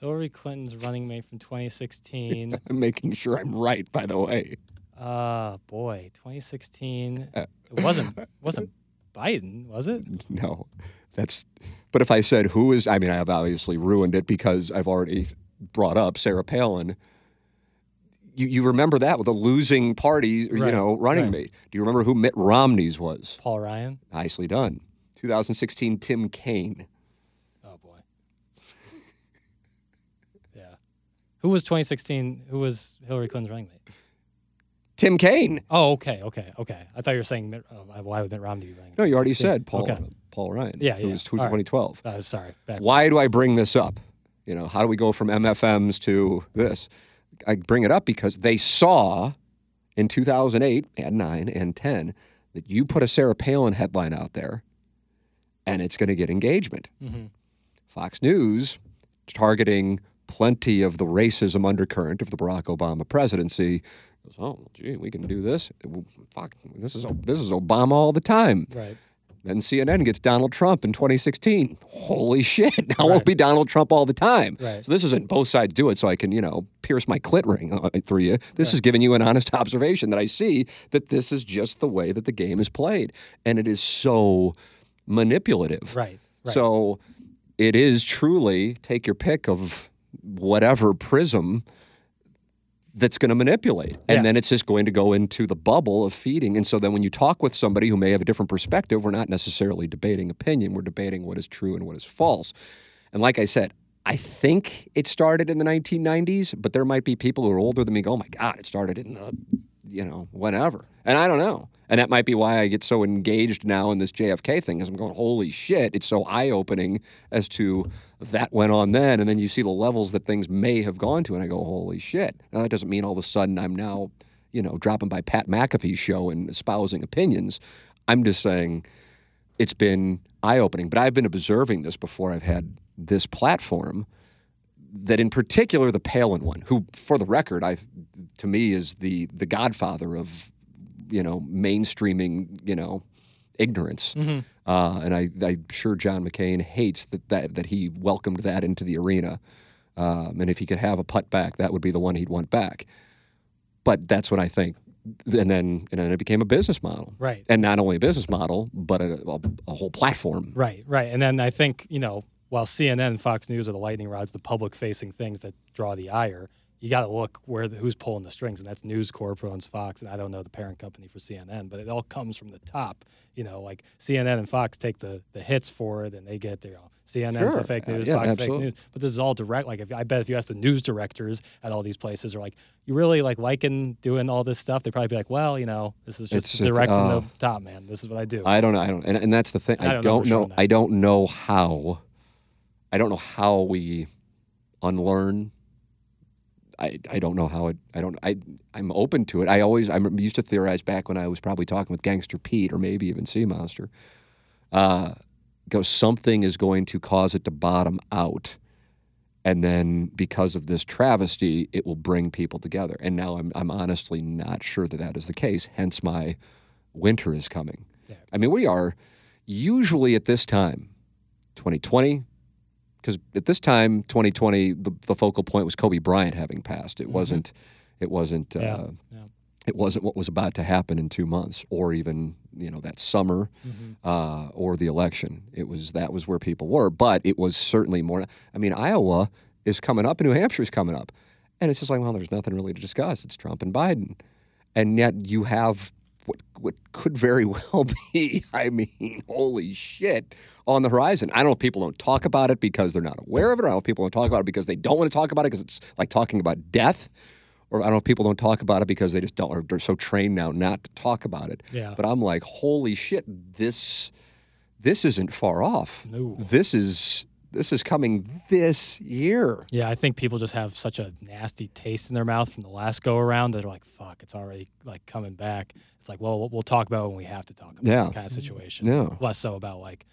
Hillary Clinton's running mate from 2016. [laughs] I'm making sure I'm right, by the way. Uh boy, 2016. Uh, it wasn't [laughs] wasn't Biden, was it? No, that's. But if I said who is, I mean, I have obviously ruined it because I've already brought up Sarah Palin. You, you remember that with a losing party, right, you know, running right. mate. Do you remember who Mitt Romney's was? Paul Ryan. Nicely done. 2016, Tim Kaine. Oh boy. [laughs] yeah. Who was 2016? Who was Hillary Clinton's running mate? Tim Kaine. Oh, okay, okay, okay. I thought you were saying Mitt, uh, why would Mitt Romney be running? No, you already said Paul. Okay. Paul Ryan. Yeah, yeah. It was 2012. Right. Uh, sorry. Why do I bring this up? You know, how do we go from MFMs to this? I bring it up because they saw in 2008 and 9 and 10 that you put a Sarah Palin headline out there and it's going to get engagement. Mm-hmm. Fox News targeting plenty of the racism undercurrent of the Barack Obama presidency. Goes, oh, gee, we can do this. Fuck, this is this is Obama all the time. Right. Then CNN gets Donald Trump in 2016. Holy shit! [laughs] Now right. won't be Donald Trump all the time. Right. So this isn't both sides do it so I can you know pierce my clit ring uh, through you. This right. is giving you an honest [laughs] observation that I see that this is just the way that the game is played, and it is so manipulative. Right. right. So it is truly take your pick of whatever prism that's going to manipulate. And yeah. then it's just going to go into the bubble of feeding. And so then when you talk with somebody who may have a different perspective, we're not necessarily debating opinion, we're debating what is true and what is false. And like I said, I think it started in the 1990s, but there might be people who are older than me go, oh my God, it started in the, you know, whenever. And I don't know. And that might be why I get so engaged now in this JFK thing, because I'm going, holy shit, it's so eye opening as to that went on then. And then you see the levels that things may have gone to, and I go, holy shit. Now, that doesn't mean all of a sudden I'm now, you know, dropping by Pat McAfee's show and espousing opinions. I'm just saying it's been eye opening. But I've been observing this before I've had this platform. That in particular, the Palin one, who, for the record, I to me is the the godfather of you know, mainstreaming, you know, ignorance. Mm-hmm. Uh, and I, I'm sure John McCain hates that, that, that he welcomed that into the arena. Um, and if he could have a putt back, that would be the one he'd want back. But that's what I think and then and then it became a business model, Right. And not only a business model, but a, a, a whole platform. Right, right. And then I think, you know, while CNN and Fox News are the lightning rods, the public facing things that draw the ire, you got to look where the, who's pulling the strings, and that's News Corp owns Fox, and I don't know the parent company for CNN, but it all comes from the top. You know, like CNN and Fox take the, the hits for it, and they get their you know, CNN's Sure. the fake Uh, news, yeah, Fox is fake news. But this is all direct. Like, if I bet if you ask the news directors at all these places, are like, you really like liking doing all this stuff? They'd probably be like, well, you know, this is just direct from uh, the top, man. This is what I do. I don't know. I don't, and, and that's the thing. I I don't know don't for sure know. I don't know how. I don't know how we unlearn. I, I don't know how it. I don't. I I'm open to it. I always I'm used to theorize back when I was probably talking with Gangster Pete or maybe even Sea Monster. Uh, go something is going to cause it to bottom out, and then because of this travesty, it will bring people together. And now I'm I'm honestly not sure that that is the case. Hence my winter is coming. Yeah. I mean, we are usually at this time, 2020, because at this time, 2020, the, the focal point was Kobe Bryant having passed. It wasn't, it wasn't, Mm-hmm. Yeah, uh, yeah. it wasn't what was about to happen in two months, or even you know that summer, Mm-hmm. uh, or the election. It was that was where people were, but it was certainly more. I mean, Iowa is coming up, and New Hampshire is coming up, and it's just like, well, there's nothing really to discuss. It's Trump and Biden, and yet you have what what could very [laughs] well be. I mean, holy shit, on the horizon. I don't know if people don't talk about it because they're not aware of it. Or I don't know if people don't talk about it because they don't want to talk about it because it's like talking about death. Or I don't know if people don't talk about it because they just don't, or they're so trained now not to talk about it. Yeah. But I'm like, holy shit, this this isn't far off. No. This is this is coming this year. Yeah, I think people just have such a nasty taste in their mouth from the last go around that they're like, "Fuck, it's already like coming back." It's like, well, we'll- we'll talk about it when we have to talk about Yeah. that kind of mm-hmm. situation. Yeah. Less so about like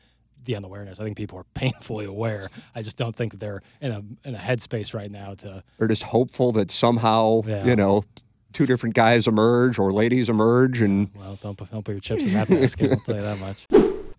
the unawareness. I think people are [laughs] painfully aware. I just don't think that they're in a in a headspace right now to. They're just hopeful that somehow, Yeah. you know, two different guys emerge or ladies emerge and Well, don't put, don't put your chips in that basket. I'll tell you that much.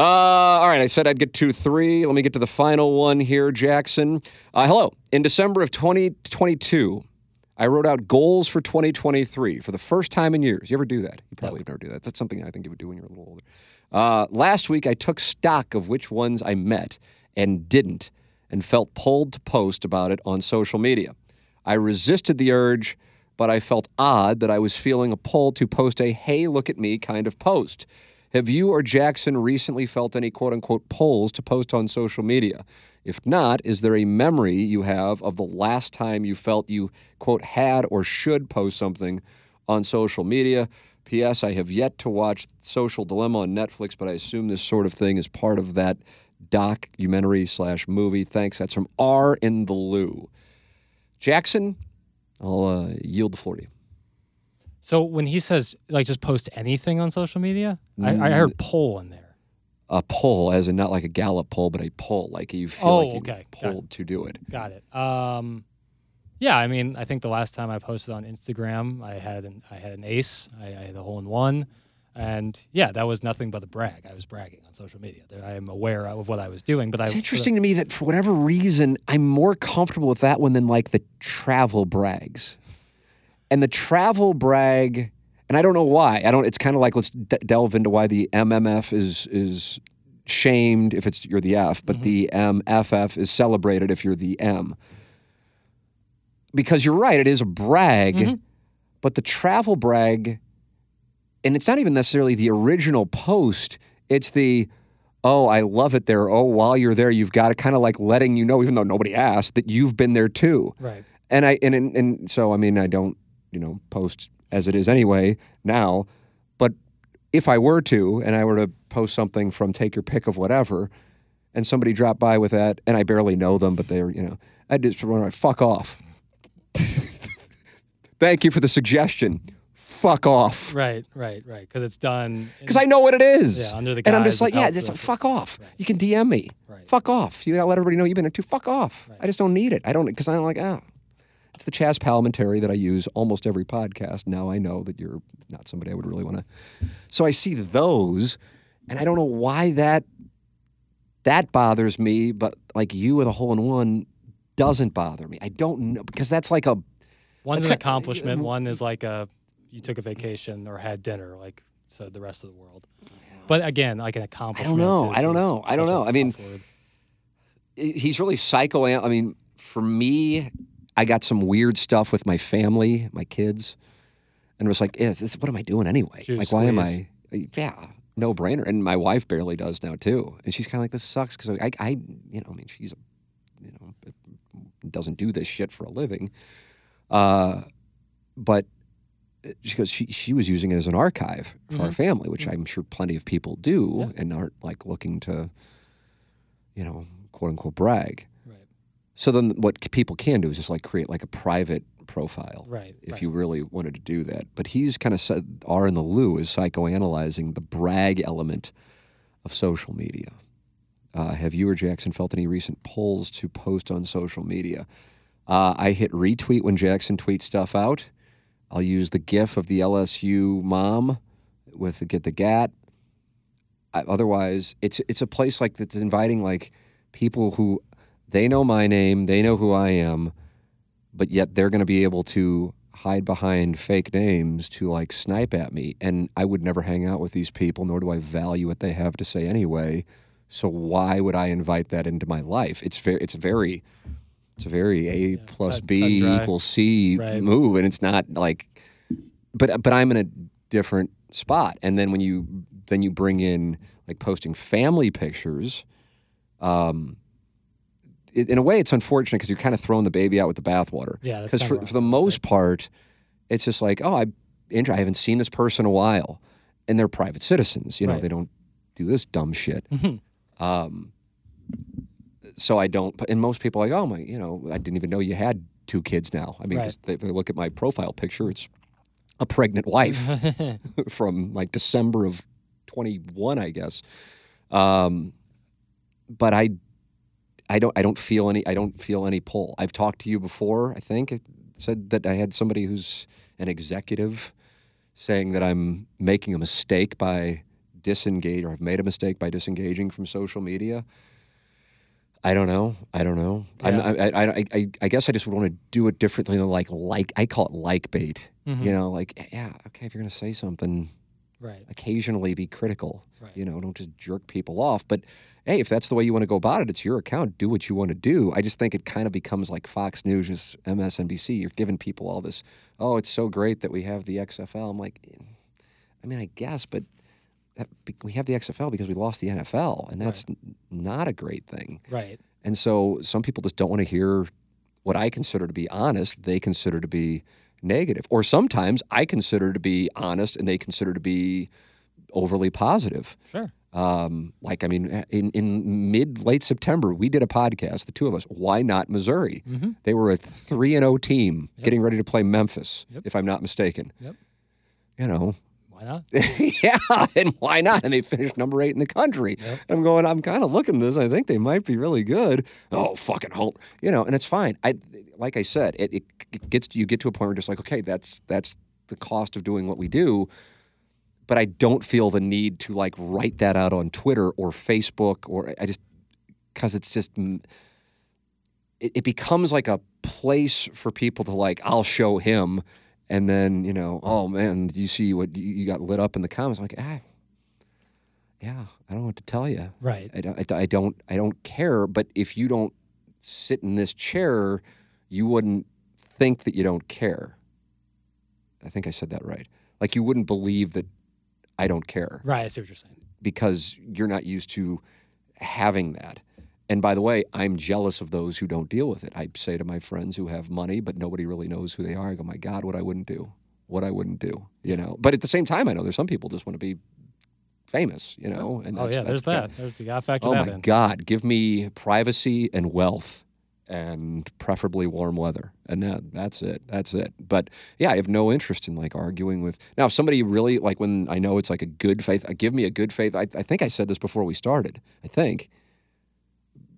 Uh, all right, I said I'd get to three. Let me get to the final one here, Jackson. Uh, hello. In December of 2022, I wrote out goals for 2023 for the first time in years. You ever do that? You probably never do that. That's something I think you would do when you're a little older. Uh, last week, I took stock of which ones I met and didn't and felt pulled to post about it on social media. I resisted the urge, but I felt odd that I was feeling a pull to post a hey, look at me kind of post. Have you or Jackson recently felt any quote unquote polls to post on social media? If not, is there a memory you have of the last time you felt you quote had or should post something on social media? P.S. I have yet to watch Social Dilemma on Netflix, but I assume this sort of thing is part of that documentary slash movie. Thanks. That's from R in the Lou. Jackson, I'll uh, yield the floor to you. So when he says like just post anything on social media, I, I heard poll in there. A poll, as in not like a Gallup poll, but a poll, like you feel Oh, like you okay. Pulled to do it. Got it. Um, yeah, I mean, I think the last time I posted on Instagram, I had an I had an ace. I, I had a hole in one, and yeah, that was nothing but a brag. I was bragging on social media. I am aware of what I was doing, but It's I interesting to me that for whatever reason, I'm more comfortable with that one than like the travel brags. And the travel brag, and I don't know why. I don't. It's kind of like let's d- delve into why the MMF is is shamed if it's you're the F, but mm-hmm. the MFF is celebrated if you're the M. Because you're right, it is a brag, mm-hmm. but the travel brag, and it's not even necessarily the original post. It's the oh, I love it there. Oh, while you're there, you've got it kind of like letting you know, even though nobody asked, that you've been there too. right. And I and, and and so I mean I don't you know post as it is anyway now, but if I were to and I were to post something from take your pick of whatever, and somebody dropped by with that and I barely know them, but they're you know I just want to fuck off. [laughs] Thank you for the suggestion. fuck off. Right, right, right. Because it's done. Because I know what it is. Yeah, under the and I'm just like, yeah, just fuck off. Right. You can DM me. Right. Fuck off. You gotta let everybody know you've been there too. Fuck off. Right. I just don't need it. I don't because I'm like, oh, it's the Chazz Palminteri that I use almost every podcast. Now I know that you're not somebody I would really want to. So I see those, and I don't know why that that bothers me, but like you with a hole in one doesn't bother me. I don't know because that's like a One's an accomplishment. Uh, one is like a you took a vacation or had dinner, like so the rest of the world. But again, like an accomplishment. I don't know. is- I don't know. I don't know. I mean, word. he's really psycho. I mean, for me, I got some weird stuff with my family, my kids, and it was like, yeah, what am I doing anyway? Juice like, why am. I? Yeah, no brainer. And my wife barely does now too, and she's kind of like, this sucks because I, I, you know, I mean, she's, you know, doesn't do this shit for a living, uh, but she goes, she she was using it as an archive for our family, which I'm sure plenty of people do, Mm-hmm. Yeah. and aren't like looking to, you know, quote unquote brag. So then, what people can do is just like create like a private profile, right. if right. you really wanted to do that. But he's kind of said, R in the Lou is psychoanalyzing the brag element of social media. Uh, have you or Jackson felt any recent polls to post on social media? Uh, I hit retweet when Jackson tweets stuff out. I'll use the GIF of the LSU mom with the get the gat. I, otherwise, it's it's a place like that's inviting like people who they know my name, they know who I am, but yet they're going to be able to hide behind fake names to like snipe at me. And I would never hang out with these people, nor do I value what they have to say anyway. So why would I invite that into my life? It's very, it's very, it's a very A plus cut- B dry. equals C Right. move, and it's not like, but but I'm in a different spot. And then when you then you bring in like posting family pictures, um, it, in a way it's unfortunate because you're kind of throwing the baby out with the bathwater. Yeah, Because for, for the most part, it's just like, oh, I, I haven't seen this person in a while, and they're private citizens. You know, Right. they don't do this dumb shit. Mhm. Um, so I don't. And most people are like, oh my, you know, I didn't even know you had two kids now. I mean, Right. 'cause they, they look at my profile picture, it's a pregnant wife [laughs] [laughs] from like December of 21, I guess. Um, but I, I don't, I don't feel any, I don't feel any pull. I've talked to you before. I think it said that I had somebody who's an executive saying that I'm making a mistake by disengage or I've made a mistake by disengaging from social media. I don't know. I don't know. Yeah. I, I, I, I, I guess I just would want to do it differently than like like I call it like bait. Mhm. You know, like yeah, okay, if you're gonna say something, right. occasionally be critical. Right. You know, don't just jerk people off. But hey, if that's the way you want to go about it, it's your account. Do what you want to do. I just think it kind of becomes like Fox News, just MSNBC. You're giving people all this. Oh, it's so great that we have the XFL. I'm like, eh, I mean, I guess, but that, we have the XFL because we lost the NFL, and that's n- not a great thing. Right. And so some people just don't want to hear what I consider to be honest, they consider to be negative. Or sometimes I consider to be honest and they consider to be overly positive. Sure. Um, like, I mean, in, in mid late September, we did a podcast, the two of us. Why not Missouri? Mm-hmm. They were a 3 and 0 team Yep. getting ready to play Memphis, Yep. if I'm not mistaken. Yep. You know, Why not? [laughs] yeah, and why not? And they finished number eight in the country. Yep. I'm going. I'm kind of looking at this. I think they might be really good. Oh, fucking hope, you know. And it's fine. I, like I said, it, it, gets you get to a point where you're just like, okay, that's that's the cost of doing what we do. But I don't feel the need to like write that out on Twitter or Facebook or I just because it's just it, it becomes like a place for people to like I'll show him and then you know oh man you see what you, got lit up in the comments. I'm like ah yeah I don't want to tell you Right. I don't, I, don't- I don't I don't care but if you don't sit in this chair you wouldn't think that you don't care. I think I said that right. Like you wouldn't believe that I don't care Right. I see what you're saying. because you're not used to having that. And by the way, I'm jealous of those who don't deal with it. I say to my friends who have money, but nobody really knows who they are. I go, my God, what I wouldn't do, what I wouldn't do, you know. But at the same time, I know there's some people just want to be famous, you know. And oh that's- yeah, there's that's that. There's got to factor Oh my in. God, give me privacy and wealth and preferably warm weather. And that, that's it. That's it. But yeah, I have no interest in like arguing with. Now, if somebody really, like when I know it's like a good faith, uh, give me a good faith. I, I think I said this before we started. I think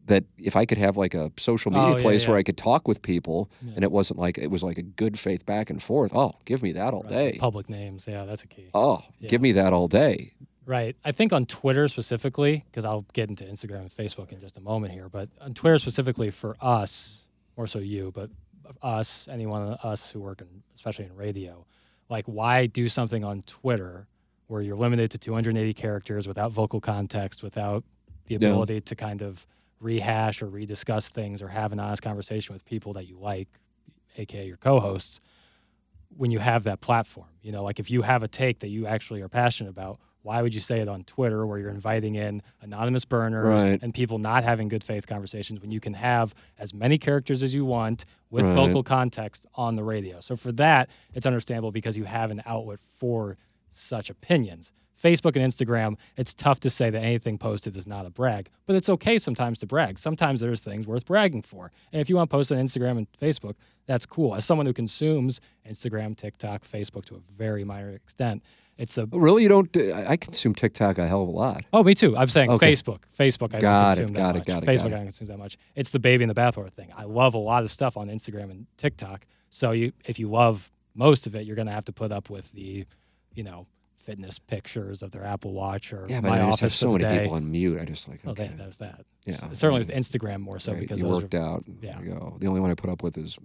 that if I could have like a social media Oh, yeah, place where. I could talk with people and it wasn't like, it was like a good faith back and forth. Oh, give me that all Right, day. Public names, yeah, that's a key. Oh, Yeah. give me that all day. Right. I think on Twitter specifically, because I'll get into Instagram and Facebook in just a moment here, but on Twitter specifically for us, more so you, but us, anyone of us who work in, especially in radio, like why do something on Twitter where you're limited to 280 characters without vocal context, without the Yeah. ability to kind of rehash or rediscuss things or have an honest conversation with people that you like, aka your co-hosts, when you have that platform. You know, like if you have a take that you actually are passionate about, why would you say it on Twitter where you're inviting in anonymous burners Right. and people not having good faith conversations when you can have as many characters as you want with Right. vocal context on the radio? So for that, it's understandable because you have an outlet for such opinions. Facebook and Instagram, it's tough to say that anything posted is not a brag, but it's okay sometimes to brag. Sometimes there's things worth bragging for. And if you want to post on Instagram and Facebook, that's cool. As someone who consumes Instagram, TikTok, Facebook to a very minor extent, it's a Oh, Really? You don't? Uh, I I consume TikTok a hell of a lot. Oh, me too. I'm saying Okay. Facebook. Facebook, I Got don't consume got that it, much. got it, Facebook, got. I don't consume that much. It's the baby in the bathwater thing. I love a lot of stuff on Instagram and TikTok. So you, if you love most of it, you're going to have to put up with the, you know, fitness pictures of their Apple Watch or Yeah, but my I office so many day. people on mute. I just like Oh, okay. that, there's that. Yeah, certainly with Instagram more so Right, because you those worked are out. yeah. The only one I put up with is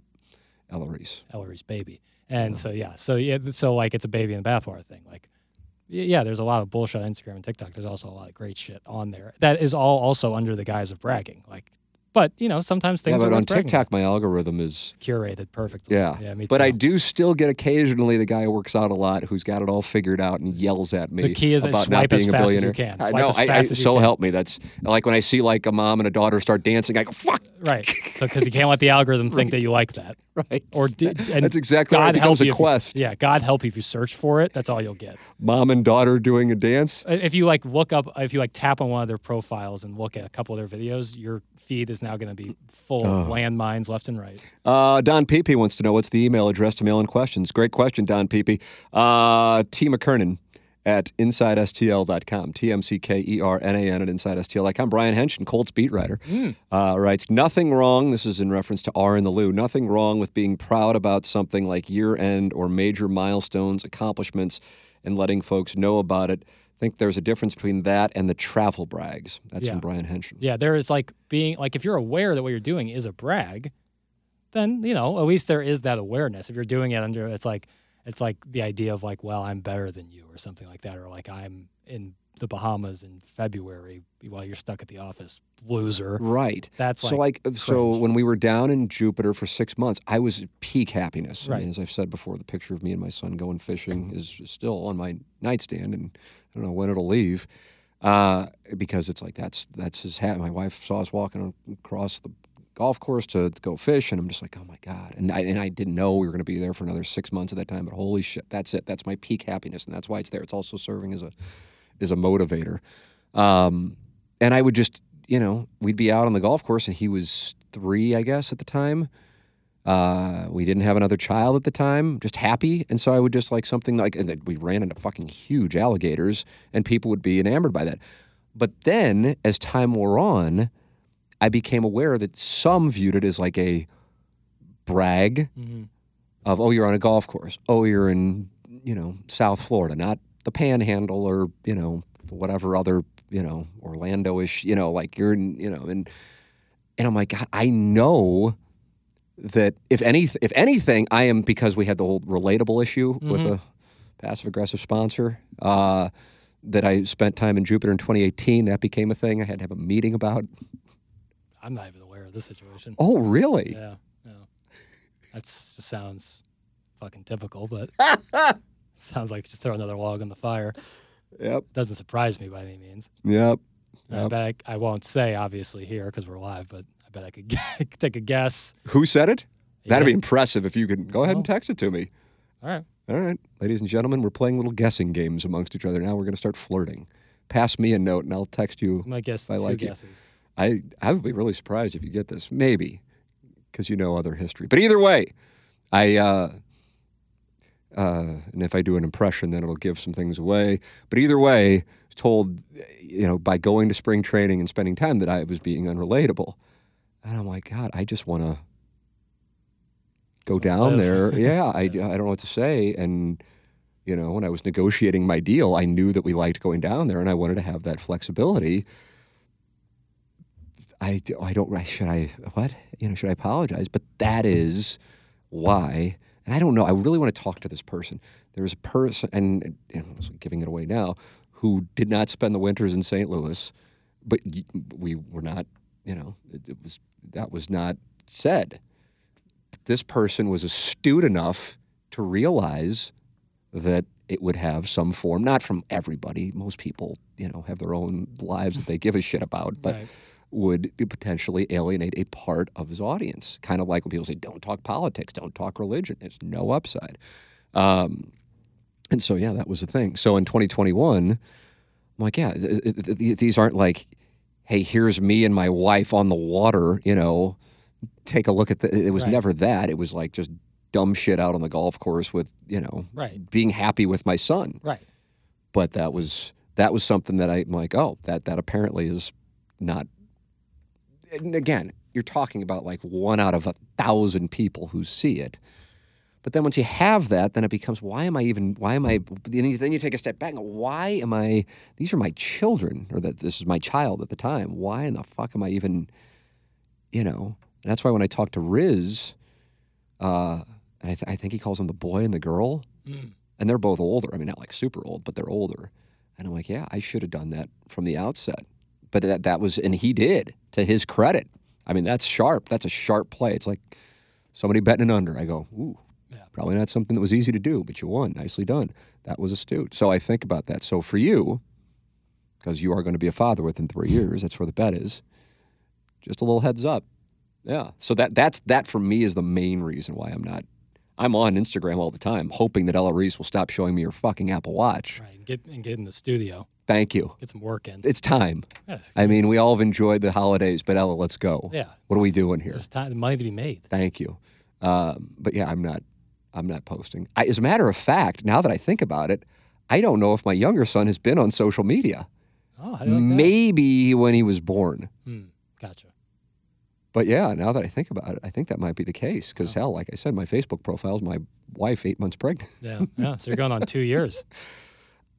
Eloise. Ellery's baby. And so yeah, so yeah, so like it's a baby in the bathwater thing. Like, yeah, there's a lot of bullshit on Instagram and TikTok. There's also a lot of great shit on there that is all also under the guise of bragging. Like, but you know, sometimes things Yeah, are but on TikTok, my algorithm is curated perfectly. yeah. yeah, me but. I do still get occasionally the guy who works out a lot who's got it all figured out and yells at me. The key is about swipe not as being a fast as you billionaire. can. I Swipe know. as I, I, fast as you so can. help me. That's like when I see like a mom and a daughter start dancing. I go fuck. right. So because you can't let the algorithm think that you like that. Right. Or di- and That's exactly God. It becomes help a you if you- quest. yeah, God help you if you search for it. That's all you'll get. Mom and daughter doing a dance. Uh, If you like look up, if you like tap on one of their profiles and look at a couple of their videos, your feed is now going to be full of landmines left and right. Uh, Don Peepee wants to know what's the email address to mail in questions. Great question, Don Peepee. Uh, T. McKernan at InsideSTL.com. T M C K E R N A N at InsideSTL.com. Brian Henson, Colts beat writer, uh, writes Nothing wrong, this is in reference to R in the Lou, nothing wrong with being proud about something like year end or major milestones, accomplishments, and letting folks know about it. I think there's a difference between that and the travel brags. That's Yeah. from Brian Henson. Yeah, there is like being like if you're aware that what you're doing is a brag, then you know at least there is that awareness. If you're doing it under, it's like it's like the idea of like, well, I'm better than you or something like that, or like I'm in the Bahamas in February while you're stuck at the office, loser. Right. That's so like like so when we were down in Jupiter for six months, I was peak happiness. I mean, Right. as I've said before, the picture of me and my son going fishing is still on my nightstand, and I don't know when it'll leave, uh, because it's like that's that's his hat. My wife saw us walking across the golf course to, to go fish, and I'm just like, oh my god! And I and I didn't know we were going to be there for another six months at that time, but holy shit, that's it. That's my peak happiness, and that's why it's there. It's also serving as a as a motivator. Um, and I would just, you know, we'd be out on the golf course, and he was three, I guess, at the time. Uh, we didn't have another child at the time, just happy. And so I would just like something like, and we ran into fucking huge alligators, and people would be enamored by that. But then, as time wore on, I became aware that some viewed it as like a brag hmm of, oh, you're on a golf course. Oh, you're in, you know, South Florida, not the panhandle or, you know, whatever other, you know, Orlando-ish, you know, like you're in, you know, and and I'm like, God, I know that if any if anything, I am because we had the whole relatable issue with a passive aggressive sponsor. Uh, that I spent time in Jupiter in 2018. That became a thing. I had to have a meeting about. I'm not even aware of this situation. Oh, really? Yeah, yeah. Just sounds fucking typical, but [laughs] [laughs] sounds like just throw another log on the fire. Yep. Doesn't surprise me by any means. Yep. I bet I, I won't say obviously here because we're live, but I bet I could [laughs] take a guess. Who said it? That'd be impressive if you could go ahead and text it to me. All right. All right, ladies and gentlemen, we're playing little guessing games amongst each other. Now we're going to start flirting. Pass me a note and I'll text you. Gonna guess I two like guesses. I I would be really surprised if you get this. Maybe. because you know other history. But either way, I. Uh, uh, and if I do an impression, then it'll give some things away. But either way, told, you know, by going to spring training and spending time that I was being unrelatable. And I'm like, God, I just want to go down live. there. [laughs] Yeah, I, I don't know what to say. And, you know, when I was negotiating my deal, I knew that we liked going down there and I wanted to have that flexibility. I, I don't, should I, what? You know, should I apologize? But that is why. And I don't know. I really want to talk to this person. There was a person, and, and I was giving it away now, who did not spend the winters in St. Louis, but we were not, you know, it, it was, that was not said. This person was astute enough to realize that it would have some form, not from everybody. Most people, you know, have their own lives that they give a shit about, but Right. Would potentially alienate a part of his audience. Kind of like when people say, don't talk politics, don't talk religion. There's no upside. Um, and so, yeah, that was the thing. So in 2021, I'm like, yeah, th- th- th- th- these aren't like, hey, here's me and my wife on the water, you know, take a look at the. It was Right. never that. It was like just dumb shit out on the golf course with, you know, Right. being happy with my son Right. but that was that was something that I'm like, oh, that that apparently is not. And again, you're talking about like one out of a thousand people who see it. But then once you have that, then it becomes why am I even why am I then you, then you take a step back and go, why am I these are my children or that this is my child at the time. Why in the fuck am I even you know? And that's why when I talk to Riz, uh, and I, th- I think he calls them the boy and the girl Mm. and they're both older. I mean, not like super old, but they're older. And I'm like, yeah, I should have done that from the outset. But that that was, and he did to his credit. I mean, that's sharp. That's a sharp play. It's like somebody betting an under. I go, ooh, Yeah. probably not something that was easy to do, but you won. Nicely done. That was astute. So I think about that. So for you, because you are going to be a father within three years, that's where the bet is. Just a little heads up. Yeah. So that that's that for me is the main reason why I'm not. I'm on Instagram all the time, hoping that Ella Reese will stop showing me her fucking Apple Watch. Right. And get and get in the studio. Thank you. Get some work in. It's time. Yeah. I mean, we all have enjoyed the holidays, but Ella, let's go. yeah. What are we doing here? There's time, money to be made. Thank you. Um, but yeah, I'm not. I'm not posting. I, as a matter of fact, now that I think about it, I don't know if my younger son has been on social media. Oh, how do you like that? Maybe when he was born. Hmm. Gotcha. But yeah, now that I think about it, I think that might be the case. Because hell, like I said, my Facebook profile is my wife eight months pregnant. Yeah. Yeah. So you're going on two years. [laughs]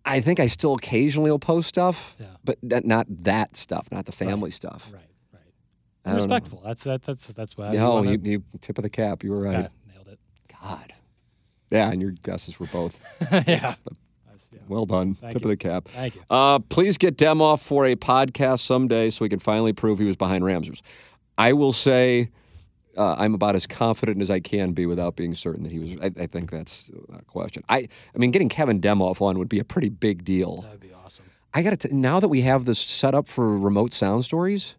I think I still occasionally will post stuff, Yeah. but that, not that stuff, not the family stuff. Right. Right. I. Respectful. That's that, that's that's what. No, you, you tip of the cap. You were right. Yeah, nailed it. God. Yeah, and your guesses were both [laughs] yeah. Yeah. well done. Thank tip you. of the cap. Thank you. Uh, please get Demoff for a podcast someday so we can finally prove he was behind Ramsers. I will say uh, I'm about as confident as I can be without being certain that he was. I, I think that's a question. I, I mean, getting Kevin Demoff on would be a pretty big deal. That would be awesome. I got to now that we have this set up for remote sound stories.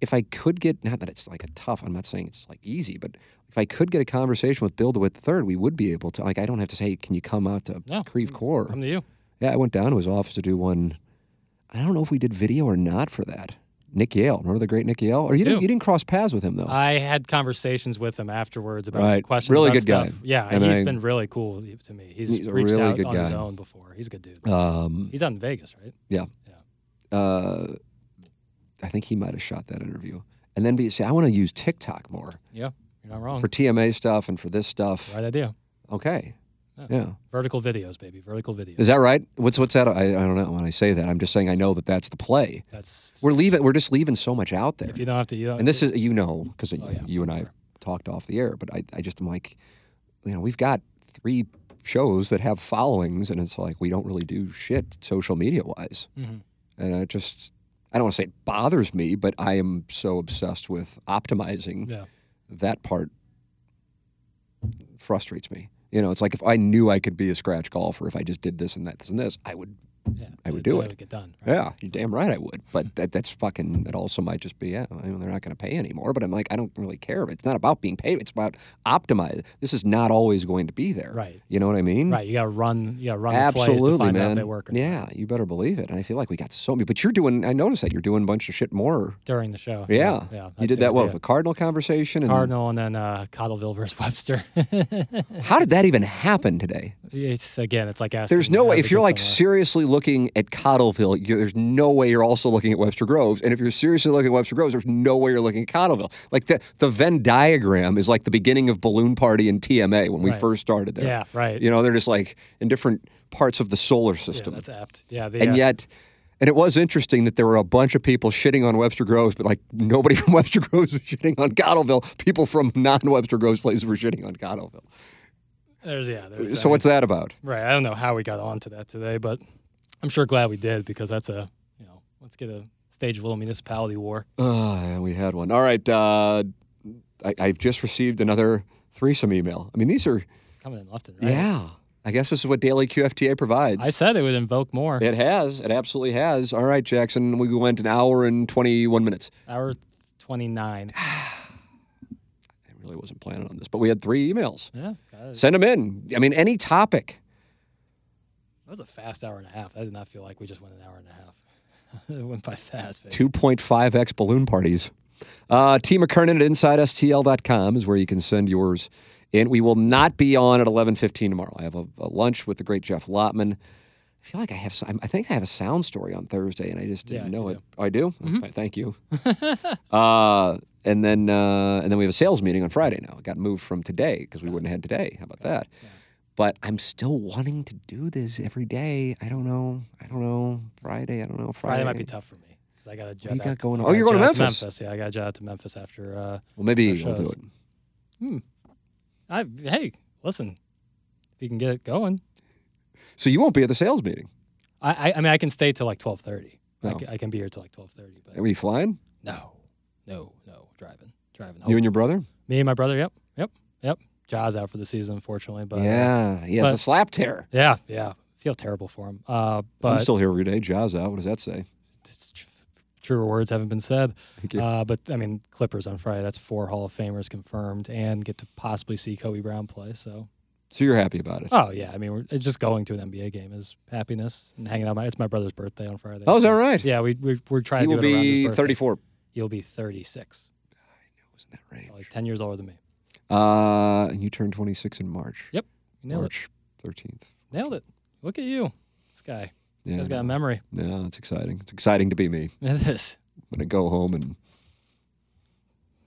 If I could get, not that it's like a tough, I'm not saying it's like easy, but if I could get a conversation with Bill DeWitt III, we would be able to. Like, I don't have to say, can you come out to No, Creve Coeur? Come to you. Yeah, I went down to his office to do one. I don't know if we did video or not for that. Nick Yale, remember the great Nick Yale? Or you didn't, you didn't cross paths with him though. I had conversations with him afterwards about Right. questions. Really good guy. stuff. Yeah, And he's I- been really cool to me. He's, He's reached really out good on his own before. He's a good dude. um, He's out in Vegas, right? yeah. Yeah. Uh, I think he might have shot that interview. And then be say, I want to use TikTok more Yeah, you're not wrong. for TMA stuff and for this stuff. right idea. Okay. Yeah. Yeah. Vertical videos, baby. Vertical videos. Is that right? What's what's that? I, I don't know. When I say that, I'm just saying I know that that's the play. That's We're leaving. We're just leaving so much out there. If you don't have to, you don't, and this is you know because Oh, yeah. you and I talked off the air, but I, I just am like, you know, we've got three shows that have followings, and it's like we don't really do shit social media wise, Mhm. and I just I don't want to say it bothers me, but I am so obsessed with optimizing Yeah. that part frustrates me. You know, it's like if I knew I could be a scratch golfer, if I just did this and that, this and this, I would Yeah, I would do it it. would get done. right? Yeah, you're damn right I would. But that, that's fucking. That also might just be yeah. I mean, they're not going to pay anymore. But I'm like, I don't really care. It's not about being paid. It's about optimize. This is not always going to be there. Right. You know what I mean? Right. You got to run. You got to run Absolutely, to find man. out if they work. Not yeah, you better believe it. And I feel like we got so many. But you're doing. I noticed that you're doing a bunch of shit more. during the show. Yeah. Yeah. you did that well with the Cardinal conversation. And Cardinal and then uh, Cottleville versus [laughs] Webster. How did that even happen today? it's again, it's like asking. There's no way. If you're like somewhere. seriously looking at Cottleville, you there's no way you're also looking at Webster Groves. And if you're seriously looking at Webster Groves, there's no way you're looking at Cottleville. Like the the Venn diagram is like the beginning of Balloon Party and TMA when we Right. first started there. Yeah, right. You know, they're just like in different parts of the solar yeah, system. that's apt. Yeah, and uh, yet, and it was interesting that there were a bunch of people shitting on Webster Groves, but like nobody [laughs] from Webster Groves was shitting on Cottleville. People from non-Webster Groves places were shitting on Cottleville. there's yeah. There's, So I what's that about? Right. I don't know how we got onto that today, but I'm sure glad we did because that's a you know let's get a stage of a little municipality war. Uh, we had one. All right. Uh, I, I've just received another threesome email. I mean, these are, Coming in left and right. yeah. I guess this is what Daily QFTA provides. I said it would invoke more. it has. It absolutely has. All right, Jackson. We went an hour and 21 minutes. Hour 29. [sighs] I really wasn't planning on this, but we had three emails. Yeah. Send them in. I mean, any topic. That was a fast hour and a half. I did not feel like we just went an hour and a half. [laughs] it went by fast. 2.5x balloon parties. Uh, T. McKernan at InsideSTL.com is where you can send yours And We will not be on at 11.15 tomorrow. I have a, a lunch with the great Jeff Lotman. I feel like I have, some, I think I have a sound story on Thursday, and I just didn't Yeah, know it. Oh, I do? Okay, Thank you. [laughs] uh, and then, uh, and then we have a sales meeting on Friday now. It got moved from today because we wouldn't have had today. How about that? But I'm still wanting to do this every day. I don't know. I don't know. Friday. I don't know. Friday. Friday might be tough for me because I got to jet. You got going on. Oh, you're going to Memphis. Yeah, I got to jet out to Memphis after. Uh, Well, maybe we'll do it. I hey, listen, if you can get it going, So you won't be at the sales meeting. I I, I mean I can stay till like twelve thirty. I, No. can, I can be here till like twelve thirty. But Are you flying? no, no, no, driving, driving. You and your brother? Me and my brother. Yep, yep, yep. Ja's out for the season, unfortunately. But uh, yeah, he has but- a slap tear. yeah, yeah. Feel terrible for him. Uh, but I'm still here every day. Ja's out. What does that say? truer words haven't been said. Thank you. Uh, but I mean, Clippers on Friday. That's four Hall of Famers confirmed, and get to possibly see Kobe Brown play. So, so you're happy about it? oh yeah, I mean, we're just going to an NBA game is happiness and hanging out. My, it's my brother's birthday on Friday. Oh, is that right? Yeah, we we we're trying he to will do it around his be birthday. 34. You'll be 36, I know, Wasn't that right? like 10 years older than me. Uh, and you turned 26 in March. Yep, nailed March 13th. Nailed it. Look at you, this guy. Yeah, He's got a memory. Yeah, it's exciting. It's exciting to be me. [laughs] It is. When I go home and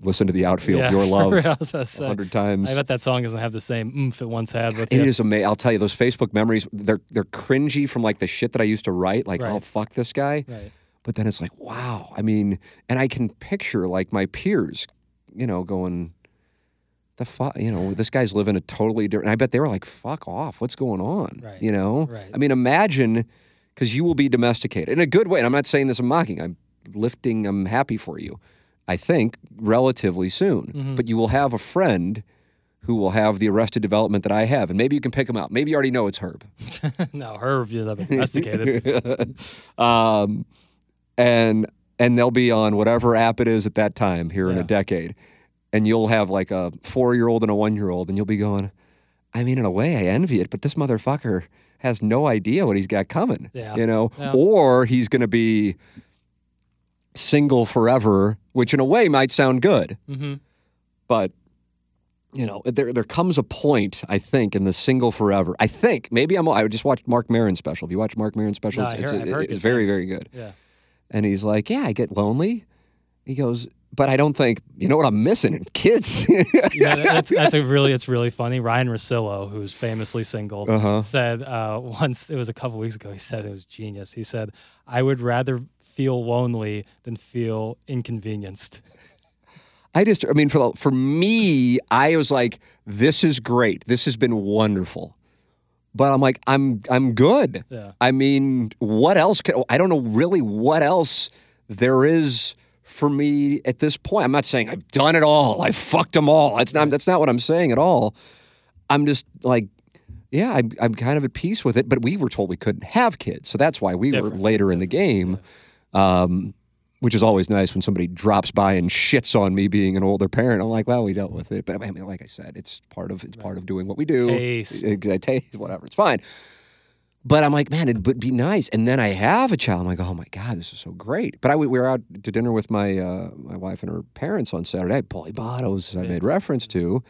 listen to the outfield, Yeah, your [laughs] love, hundred times. I bet that song doesn't have the same oomph it once had with It you. is amazing. I'll tell you, those Facebook memories, they're they're cringy from like the shit that I used to write. Like, Right. oh fuck this guy. Right. But then it's like, wow. I mean, and I can picture like my peers, you know, going, the fuck, you know, this guy's living a totally different. I bet they were like, fuck off. What's going on? Right. You know? Right. I mean, imagine, because you will be domesticated in a good way. And I'm not saying this, I'm mocking. I'm lifting, I'm happy for you. I think relatively soon. Mm-hmm. But you will have a friend who will have the arrested development that I have. And maybe you can pick him out. Maybe you already know it's Herb. [laughs] no, her review that been domesticated. [laughs] um, and and they'll be on whatever app it is at that time here in a decade, and you'll have like a four year old and a one year old, and you'll be going, I mean, in a way, I envy it, but this motherfucker has no idea what he's got coming. Yeah. You know, Yeah. or he's going to be single forever, which in a way might sound good, hmm but you know, there there comes a point I think in the single forever. I think maybe I'm. I just watched Marc Maron's special. If you watched Marc Maron's special? No, it's I it's, heard- it's very things. very good. Yeah. And he's like, "Yeah, I get lonely." He goes, "But I don't think you know what I'm missing? Kids." [laughs] yeah, that's that's a really it's really funny. Ryan Rosillo, who's famously single, Uh-huh. said uh, once it was a couple weeks ago. He said it was genius. He said, "I would rather feel lonely than feel inconvenienced." I just, I mean, for for me, I was like, "This is great. This has been wonderful." But I'm like, I'm I'm good. Yeah. I mean, what else? Can, I don't know really what else there is for me at this point. I'm not saying I've done it all. I fucked them all. That's not that's not what I'm saying at all. I'm just like, yeah, I'm, I'm kind of at peace with it. But we were told we couldn't have kids. So that's why we were Different, later in the game, um, which is always nice when somebody drops by and shits on me being an older parent. I'm like, well, we dealt with it. But I mean, like I said, it's part of it's part of doing what we do. Taste. Taste, whatever. It's fine. But I'm like, man, it would be nice. And then I have a child. I'm like, oh my god, this is so great. But I we were out to dinner with my uh, my wife and her parents on Saturday. Paulie Bottos, I made reference to,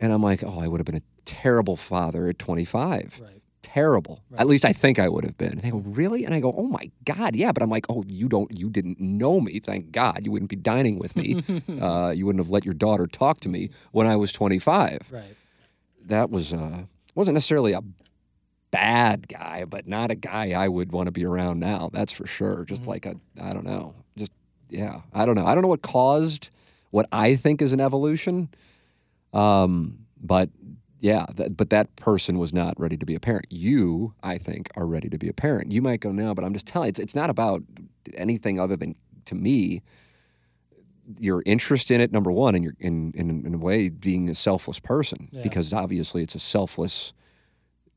and I'm like, oh, I would have been a terrible father at 25. Right. Terrible. At least I think I would have been. And they go, really? And I go, oh my god, yeah. But I'm like, oh, you don't, you didn't know me. Thank God, you wouldn't be dining with me. [laughs] uh, you wouldn't have let your daughter talk to me when I was 25 Right. that was uh wasn't necessarily a bad guy, but not a guy I would want to be around now. That's for sure. Just like a I don't know. Just yeah, I don't know. I don't know what caused what I think is an evolution. Um, but yeah, that, but that person was not ready to be a parent. You, I think, are ready to be a parent. You might go no, but I'm just telling it's, it's not about anything other than to me your interest in it number one and you're in, in in a way being a selfless person Yeah. because obviously it's a selfless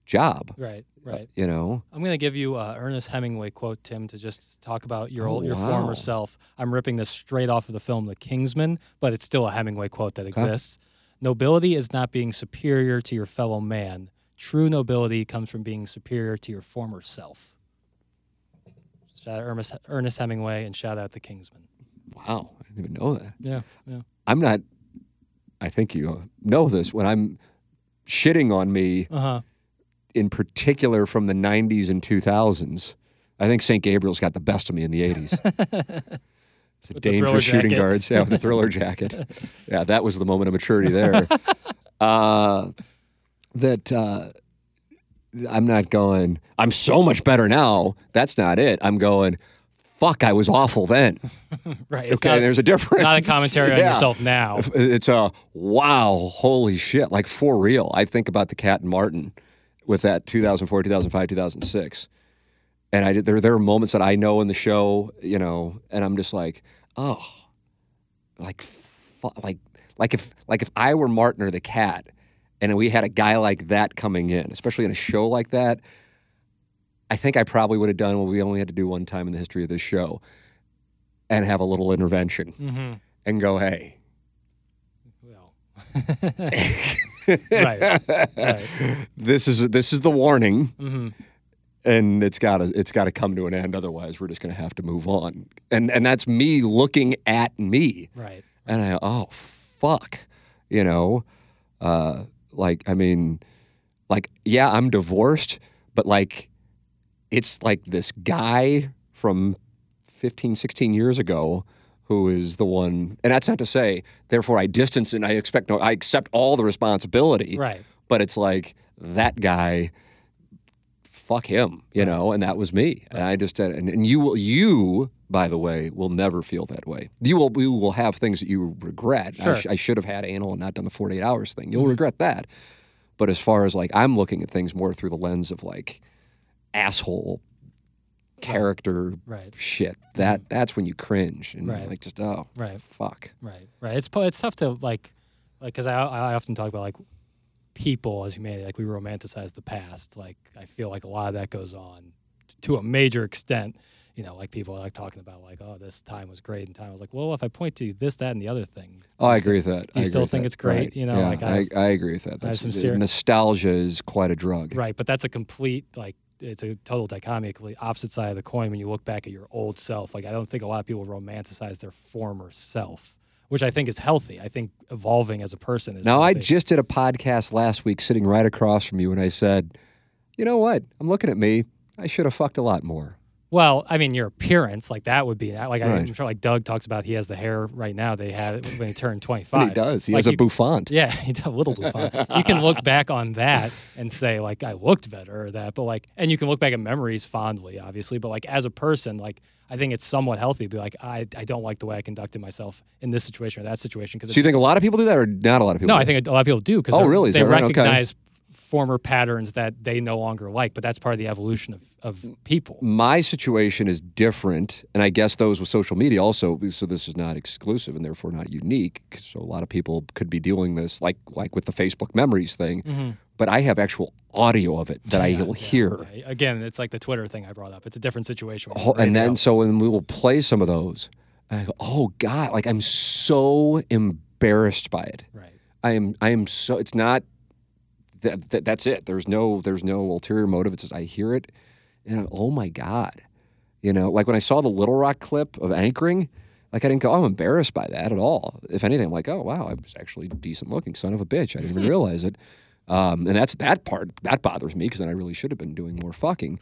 job Right. Right. you know I'm going to give you uh, Ernest Hemingway quote, Tim, to just talk about your Oh, old, your wow. former self. I'm ripping this straight off of the film The Kingsman, but it's still a Hemingway quote that exists. Nobility is not being superior to your fellow man. True nobility comes from being superior to your former self. Shout out Ernest, Ernest Hemingway and shout out The Kingsman. wow i didn't even know that Yeah, yeah. i'm not i think you know this when i'm shitting on me Uh huh. In particular from the 90s and 2000s i think st gabriel's got the best of me in the 80s [laughs] it's a With dangerous shooting jacket. guards yeah with the thriller [laughs] jacket yeah that was the moment of maturity there [laughs] uh, that uh, i'm not going i'm so much better now that's not it i'm going fuck i was awful then Right. Okay not, there's a difference not a commentary on yourself now. It's a wow, holy shit! Like for real. I think about the Cat and Martin with that 2004, 2005, 2006, and I did- there there are moments that I know in the show, you know, and I'm just like, oh, like, like, like if like if I were Martin or the Cat, and we had a guy like that coming in, especially in a show like that. I think I probably would have done what we only had to do one time in the history of this show and have a little intervention Mm-hmm. and go, hey, Well. [laughs] [laughs] right. [laughs] Right. this is this is the warning, hmm and it's got to it's got to come to an end. Otherwise, we're just going to have to move on. And and that's me looking at me, Right. and I oh fuck, you know, uh, like I mean, like yeah, I'm divorced, but like it's like this guy from 15, 16 years ago. Who is the one? And that's not to say, therefore, I distance and I expect no, I accept all the responsibility Right. but it's like that guy fuck him you know and that was me and i just and, and you will you by the way will never feel that way you will you will have things that you regret I, Sure. sh- I should have had anal and not done the 48 hours thing you'll mm-hmm. regret that but as far as like i'm looking at things more through the lens of like asshole character Right. shit mm-hmm. that that's when you cringe and Right. like just oh Right. fuck Right. Right. It's it's tough to like, like, because I I often talk about like people as humanity, like we romanticize the past. Like I feel like a lot of that goes on to a major extent. You know, like people are like talking about like, oh, this time was great, and time I was like, well, if I point to this, that, and the other thing. Oh, I still- agree with that. do you I still think that. it's great? Right. You know, yeah, like I, I've- I agree with that. have That's, some the- ser- nostalgia is quite a drug. Right, but that's a complete like it's a total dichotomy, complete opposite side of the coin when you look back at your old self. Like I don't think a lot of people romanticize their former self, which I think is healthy. I think evolving as a person is Now, I just did a podcast last week sitting right across from you, and I said, you know what? I'm looking at me. I should have fucked a lot more. Well, I mean, your appearance, like that would be like Right. I'm sure, like Doug talks about. He has the hair right now. They had it when [laughs] he turned 25. He does. He Like has a you- bouffant. Yeah, [laughs] he does a little bouffant. you can look back on that and say like I looked better or that, but like, and you can look back at memories fondly, obviously, but like as a person, like I think it's somewhat healthy to be like I, I don't like the way I conducted myself in this situation or that situation because So you think a lot of people do that, or not a lot of people? no, I think a lot of people do because Oh, really? Is they right? Okay. recognize former patterns that they no longer like, but that's part of the evolution of, of people. my situation is different, and I guess those with social media also. So this is not exclusive and therefore not unique. So a lot of people could be dealing this, like like with the Facebook memories thing. Mm-hmm. but I have actual audio of it that Yeah, I'll yeah, hear. right. Again, it's like the Twitter thing I brought up. It's a different situation. Oh, and then so when we will play some of those, I go, oh God, like I'm so embarrassed by it. right. I am I am so it's not that, that that's it. There's no there's no ulterior motive. It's just I hear it and oh my God. You know, like when I saw the Little Rock clip of anchoring, like I didn't go, oh, I'm embarrassed by that at all. If anything, I'm like, oh wow, I was actually decent looking, son of a bitch. I didn't even realize it. Um, and that's that part that bothers me because then I really should have been doing more fucking.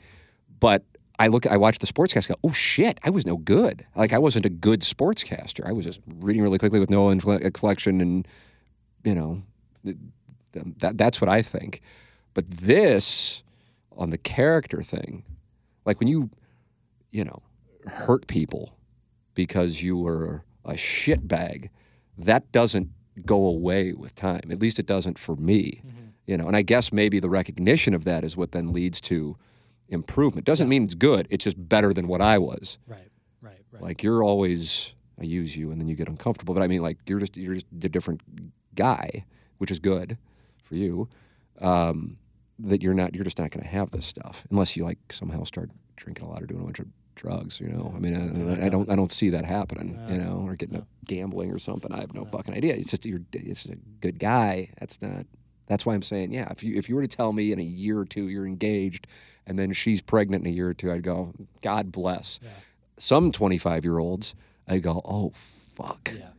But I look, I watch the sportscast. Go, oh shit, I was no good. Like I wasn't a good sportscaster. I was just reading really quickly with no infle- inflection, and you know, th- th- that that's what I think. But this on the character thing, like when you, you know, hurt people because you were a shitbag, that doesn't go away with time. At least it doesn't for me. You know, and I guess maybe the recognition of that is what then leads to improvement. Doesn't mean it's good. It's just better than what I was. Right. Right. Right. Like you're always I use you and then you get uncomfortable. But I mean like you're just you're just a different guy, which is good for you. Um, that you're not you're just not gonna have this stuff unless you like somehow start drinking a lot or doing a bunch of drugs, you know. I mean I, I I don't I don't see that happening, you know, or getting No. up gambling or something. I have no fucking idea. It's just you're it's a good guy. That's not that's why I'm saying, yeah, if you if you were to tell me in a year or two you're engaged and then she's pregnant in a year or two, I'd go, God bless. Yeah. Some 25 year olds, I'd go, oh fuck. yeah.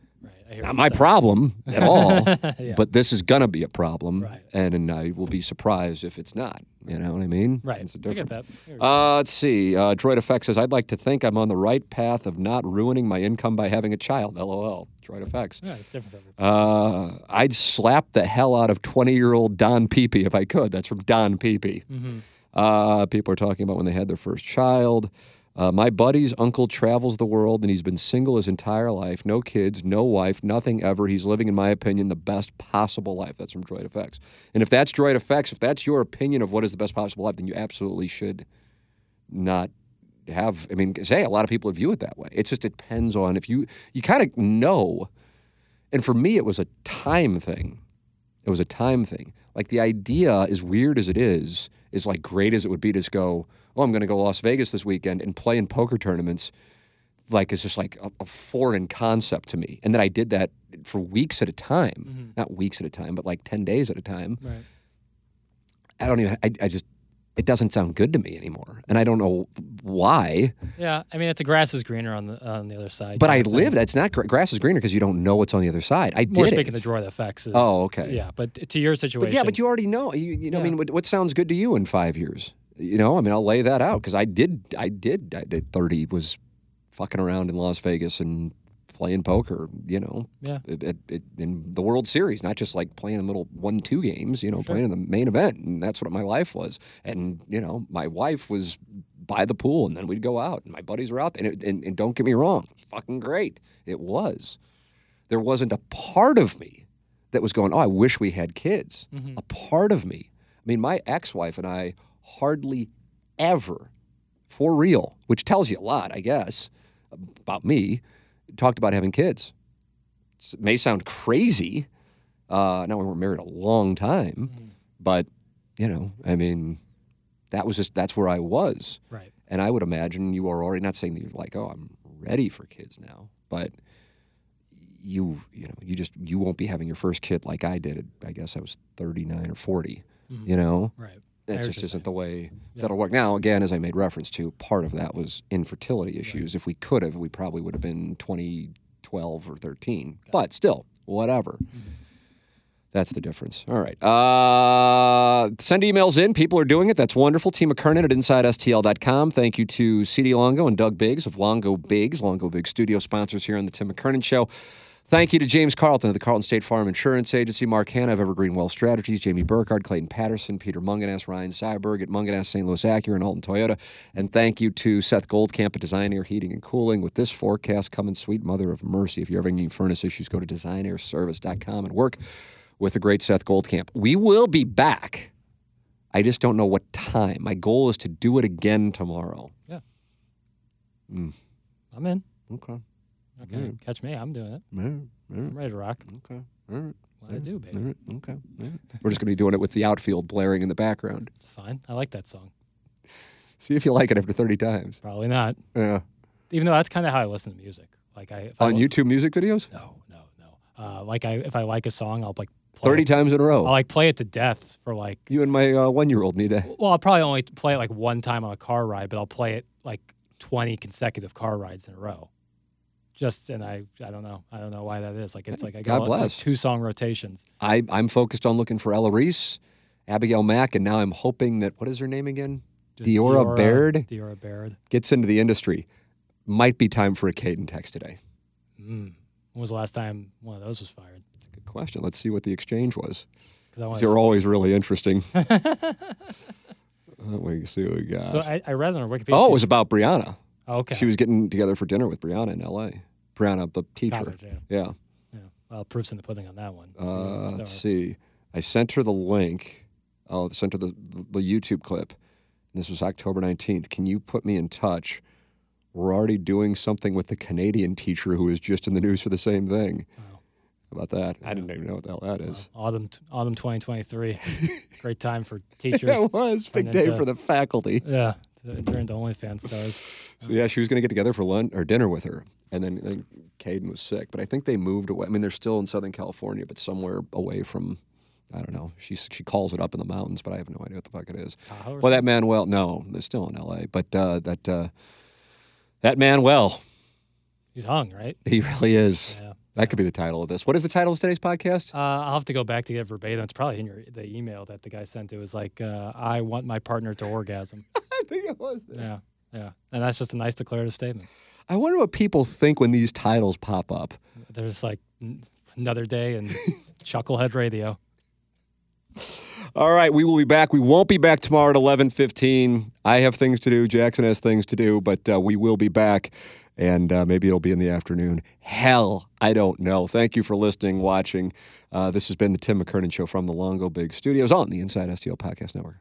Right. I hear Not my saying. problem at all, [laughs] Yeah. but this is gonna be a problem, Right. and, and I will be surprised if it's not. You know what I mean? Right. It's a I get difference. that. I get Uh, let's see. Uh, Droid Effect says, I'd like to think I'm on the right path of not ruining my income by having a child. LOL. Droid Effects. yeah, it's different. Uh, I'd slap the hell out of 20 year old Don Peepee if I could. That's from Don Peepee. Mm-hmm. Uh, people are talking about when they had their first child. Uh, my buddy's uncle travels the world and he's been single his entire life. No kids, no wife, nothing ever. He's living, in my opinion, the best possible life. That's from Droid Effects. And if that's Droid Effects, if that's your opinion of what is the best possible life, then you absolutely should not have. I mean, say a lot of people view it that way. It just depends on if you you kind of know. And for me, it was a time thing. It was a time thing. Like the idea, as weird as it is, is like great as it would be to just go, oh, I'm going to go to Las Vegas this weekend and play in poker tournaments. Like it's just like a, a foreign concept to me. And then I did that for weeks at a time, mm-hmm. not weeks at a time, but like 10 days at a time. Right. I don't even, I, I just, it doesn't sound good to me anymore. And I don't know why, Yeah. I mean, it's the grass is greener on the on the other side. but I lived, it's not, gra- grass is greener because you don't know what's on the other side. I More did speaking it. the droid effects. Is, Oh, okay. Yeah, but to your situation. But yeah, but you already know. You, you know, I mean, what, what sounds good to you in five years? You know, I mean, I'll lay that out because I did, I did, I did 30 was fucking around in Las Vegas and playing poker, you know, Yeah. at, at, at- in the World Series, not just like playing in little one, two games, you know, Sure. playing in the main event. And that's what my life was. And, you know, my wife was by the pool and then we'd go out and my buddies were out. And, it, and, and don't get me wrong, fucking great. It was. There wasn't a part of me that was going, oh, I wish we had kids. Mm-hmm. A part of me. I mean, my ex wife and I hardly ever, for real, which tells you a lot, I guess, about me, talked about having kids. It may sound crazy. Uh, now we were married a long time, Mm-hmm. but, you know, I mean, that was just, that's where I was. Right. And I would imagine you are already not saying that you're like, oh, I'm ready for kids now, but you, you know, you just you won't be having your first kid like I did. At, I guess I was 39 or 40. You know, Right. That just isn't the way Yeah. that'll work. Now, again, as I made reference to, part of that was infertility issues. If we could have, we probably would have been 2012 or 13. But still, whatever. Mm-hmm. That's the difference. All right. Uh, send emails in. People are doing it. That's wonderful. Team McKernan at InsideSTL.com. Thank you to CD Longo and Doug Biggs of Longo Biggs, Longo Biggs studio sponsors here on the Tim McKernan Show. Thank you to James Carlton of the Carlton State Farm Insurance Agency, Mark Hannah of Evergreen Wealth Strategies, Jamie Burkhardt, Clayton Patterson, Peter Mungenast, Ryan Seiberg at Mungenast St. Louis Acura and Alton Toyota. And thank you to Seth Goldcamp at Design Aire Heating and Cooling. With this forecast coming, sweet mother of mercy. If you're having any furnace issues, go to designairservice.com and work with the great Seth Goldcamp. We will be back. I just don't know what time. My goal is to do it again tomorrow. Yeah. Mm. I'm in. Okay. Okay. Catch me. I'm doing it. All right. All right. I'm ready to rock. Okay. All right. what I do, baby. All right, okay. all right. We're just going to be doing it with the outfield blaring in the background. It's fine. I like that song. See if you like it after 30 times. Probably not. Yeah. Even though that's kind of how I listen to music. Like I if I On YouTube music videos? No, no, no. Uh, like I if I like a song, I'll like play 30 it. times in a row. I'll like play it to death for like. you and my uh, one year old need to. Well, I'll probably only play it like one time on a car ride, but I'll play it like twenty consecutive car rides in a row. Just and I I don't know I don't know why that is. Like it's like I got like two song rotations. I, I'm focused on looking for Ella Reese, Abigail Mac, and now I'm hoping that, what is her name again? Diora Baird? Diora Baird. Gets into the industry. Might be time for a Caden text today. Mm. When was the last time one of those was fired? That's a Good question. Let's see what the exchange was. Because They're always really interesting. [laughs] Uh, we see what we got. So I, I read on Wikipedia. oh, it was about Brianna. Oh, okay. She was getting together for dinner with Brianna in L.A. Brianna, the teacher. College, yeah. Yeah. yeah. Well, proofs in the pudding on that one. Uh, let's see. I sent her the link. Oh, sent her the, the YouTube clip. This was October 19th. Can you put me in touch? We're already doing something with the Canadian teacher who was just in the news for the same thing. Wow. How about that? I didn't even know what the hell that is. Autumn, t- autumn 2023. [laughs] Great time for teachers. Yeah, it was. Big day into- for the faculty. yeah, to enter into OnlyFans stars. [laughs] So, yeah, she was going to get together for lunch or dinner with her. And then I Caden was sick. But I think they moved away. I mean, they're still in Southern California, but somewhere away from, I don't know. She, she calls it up in the mountains, but I have no idea what the fuck it is. Tahoe Well, that Manuel, no, they're still in L.A. But uh, that uh, that Manuel, He's hung, right? he really is. Yeah. That could be the title of this. What is the title of today's podcast? Uh, I'll have to go back to get verbatim. It's probably in your the email that the guy sent. It was like, uh, "I want my partner to orgasm." [laughs] [laughs] I think it was. yeah, yeah, and that's just a nice declarative statement. I wonder what people think when these titles pop up. They're like another day and [laughs] Chucklehead Radio. All right, we will be back. We won't be back tomorrow at eleven fifteen. I have things to do. Jackson has things to do, but uh, we will be back, and uh, maybe it'll be in the afternoon. Hell, I don't know. Thank you for listening, watching. Uh, this has been the Tim McKernan Show from the Longo Biggs Studios on the Inside STL Podcast Network.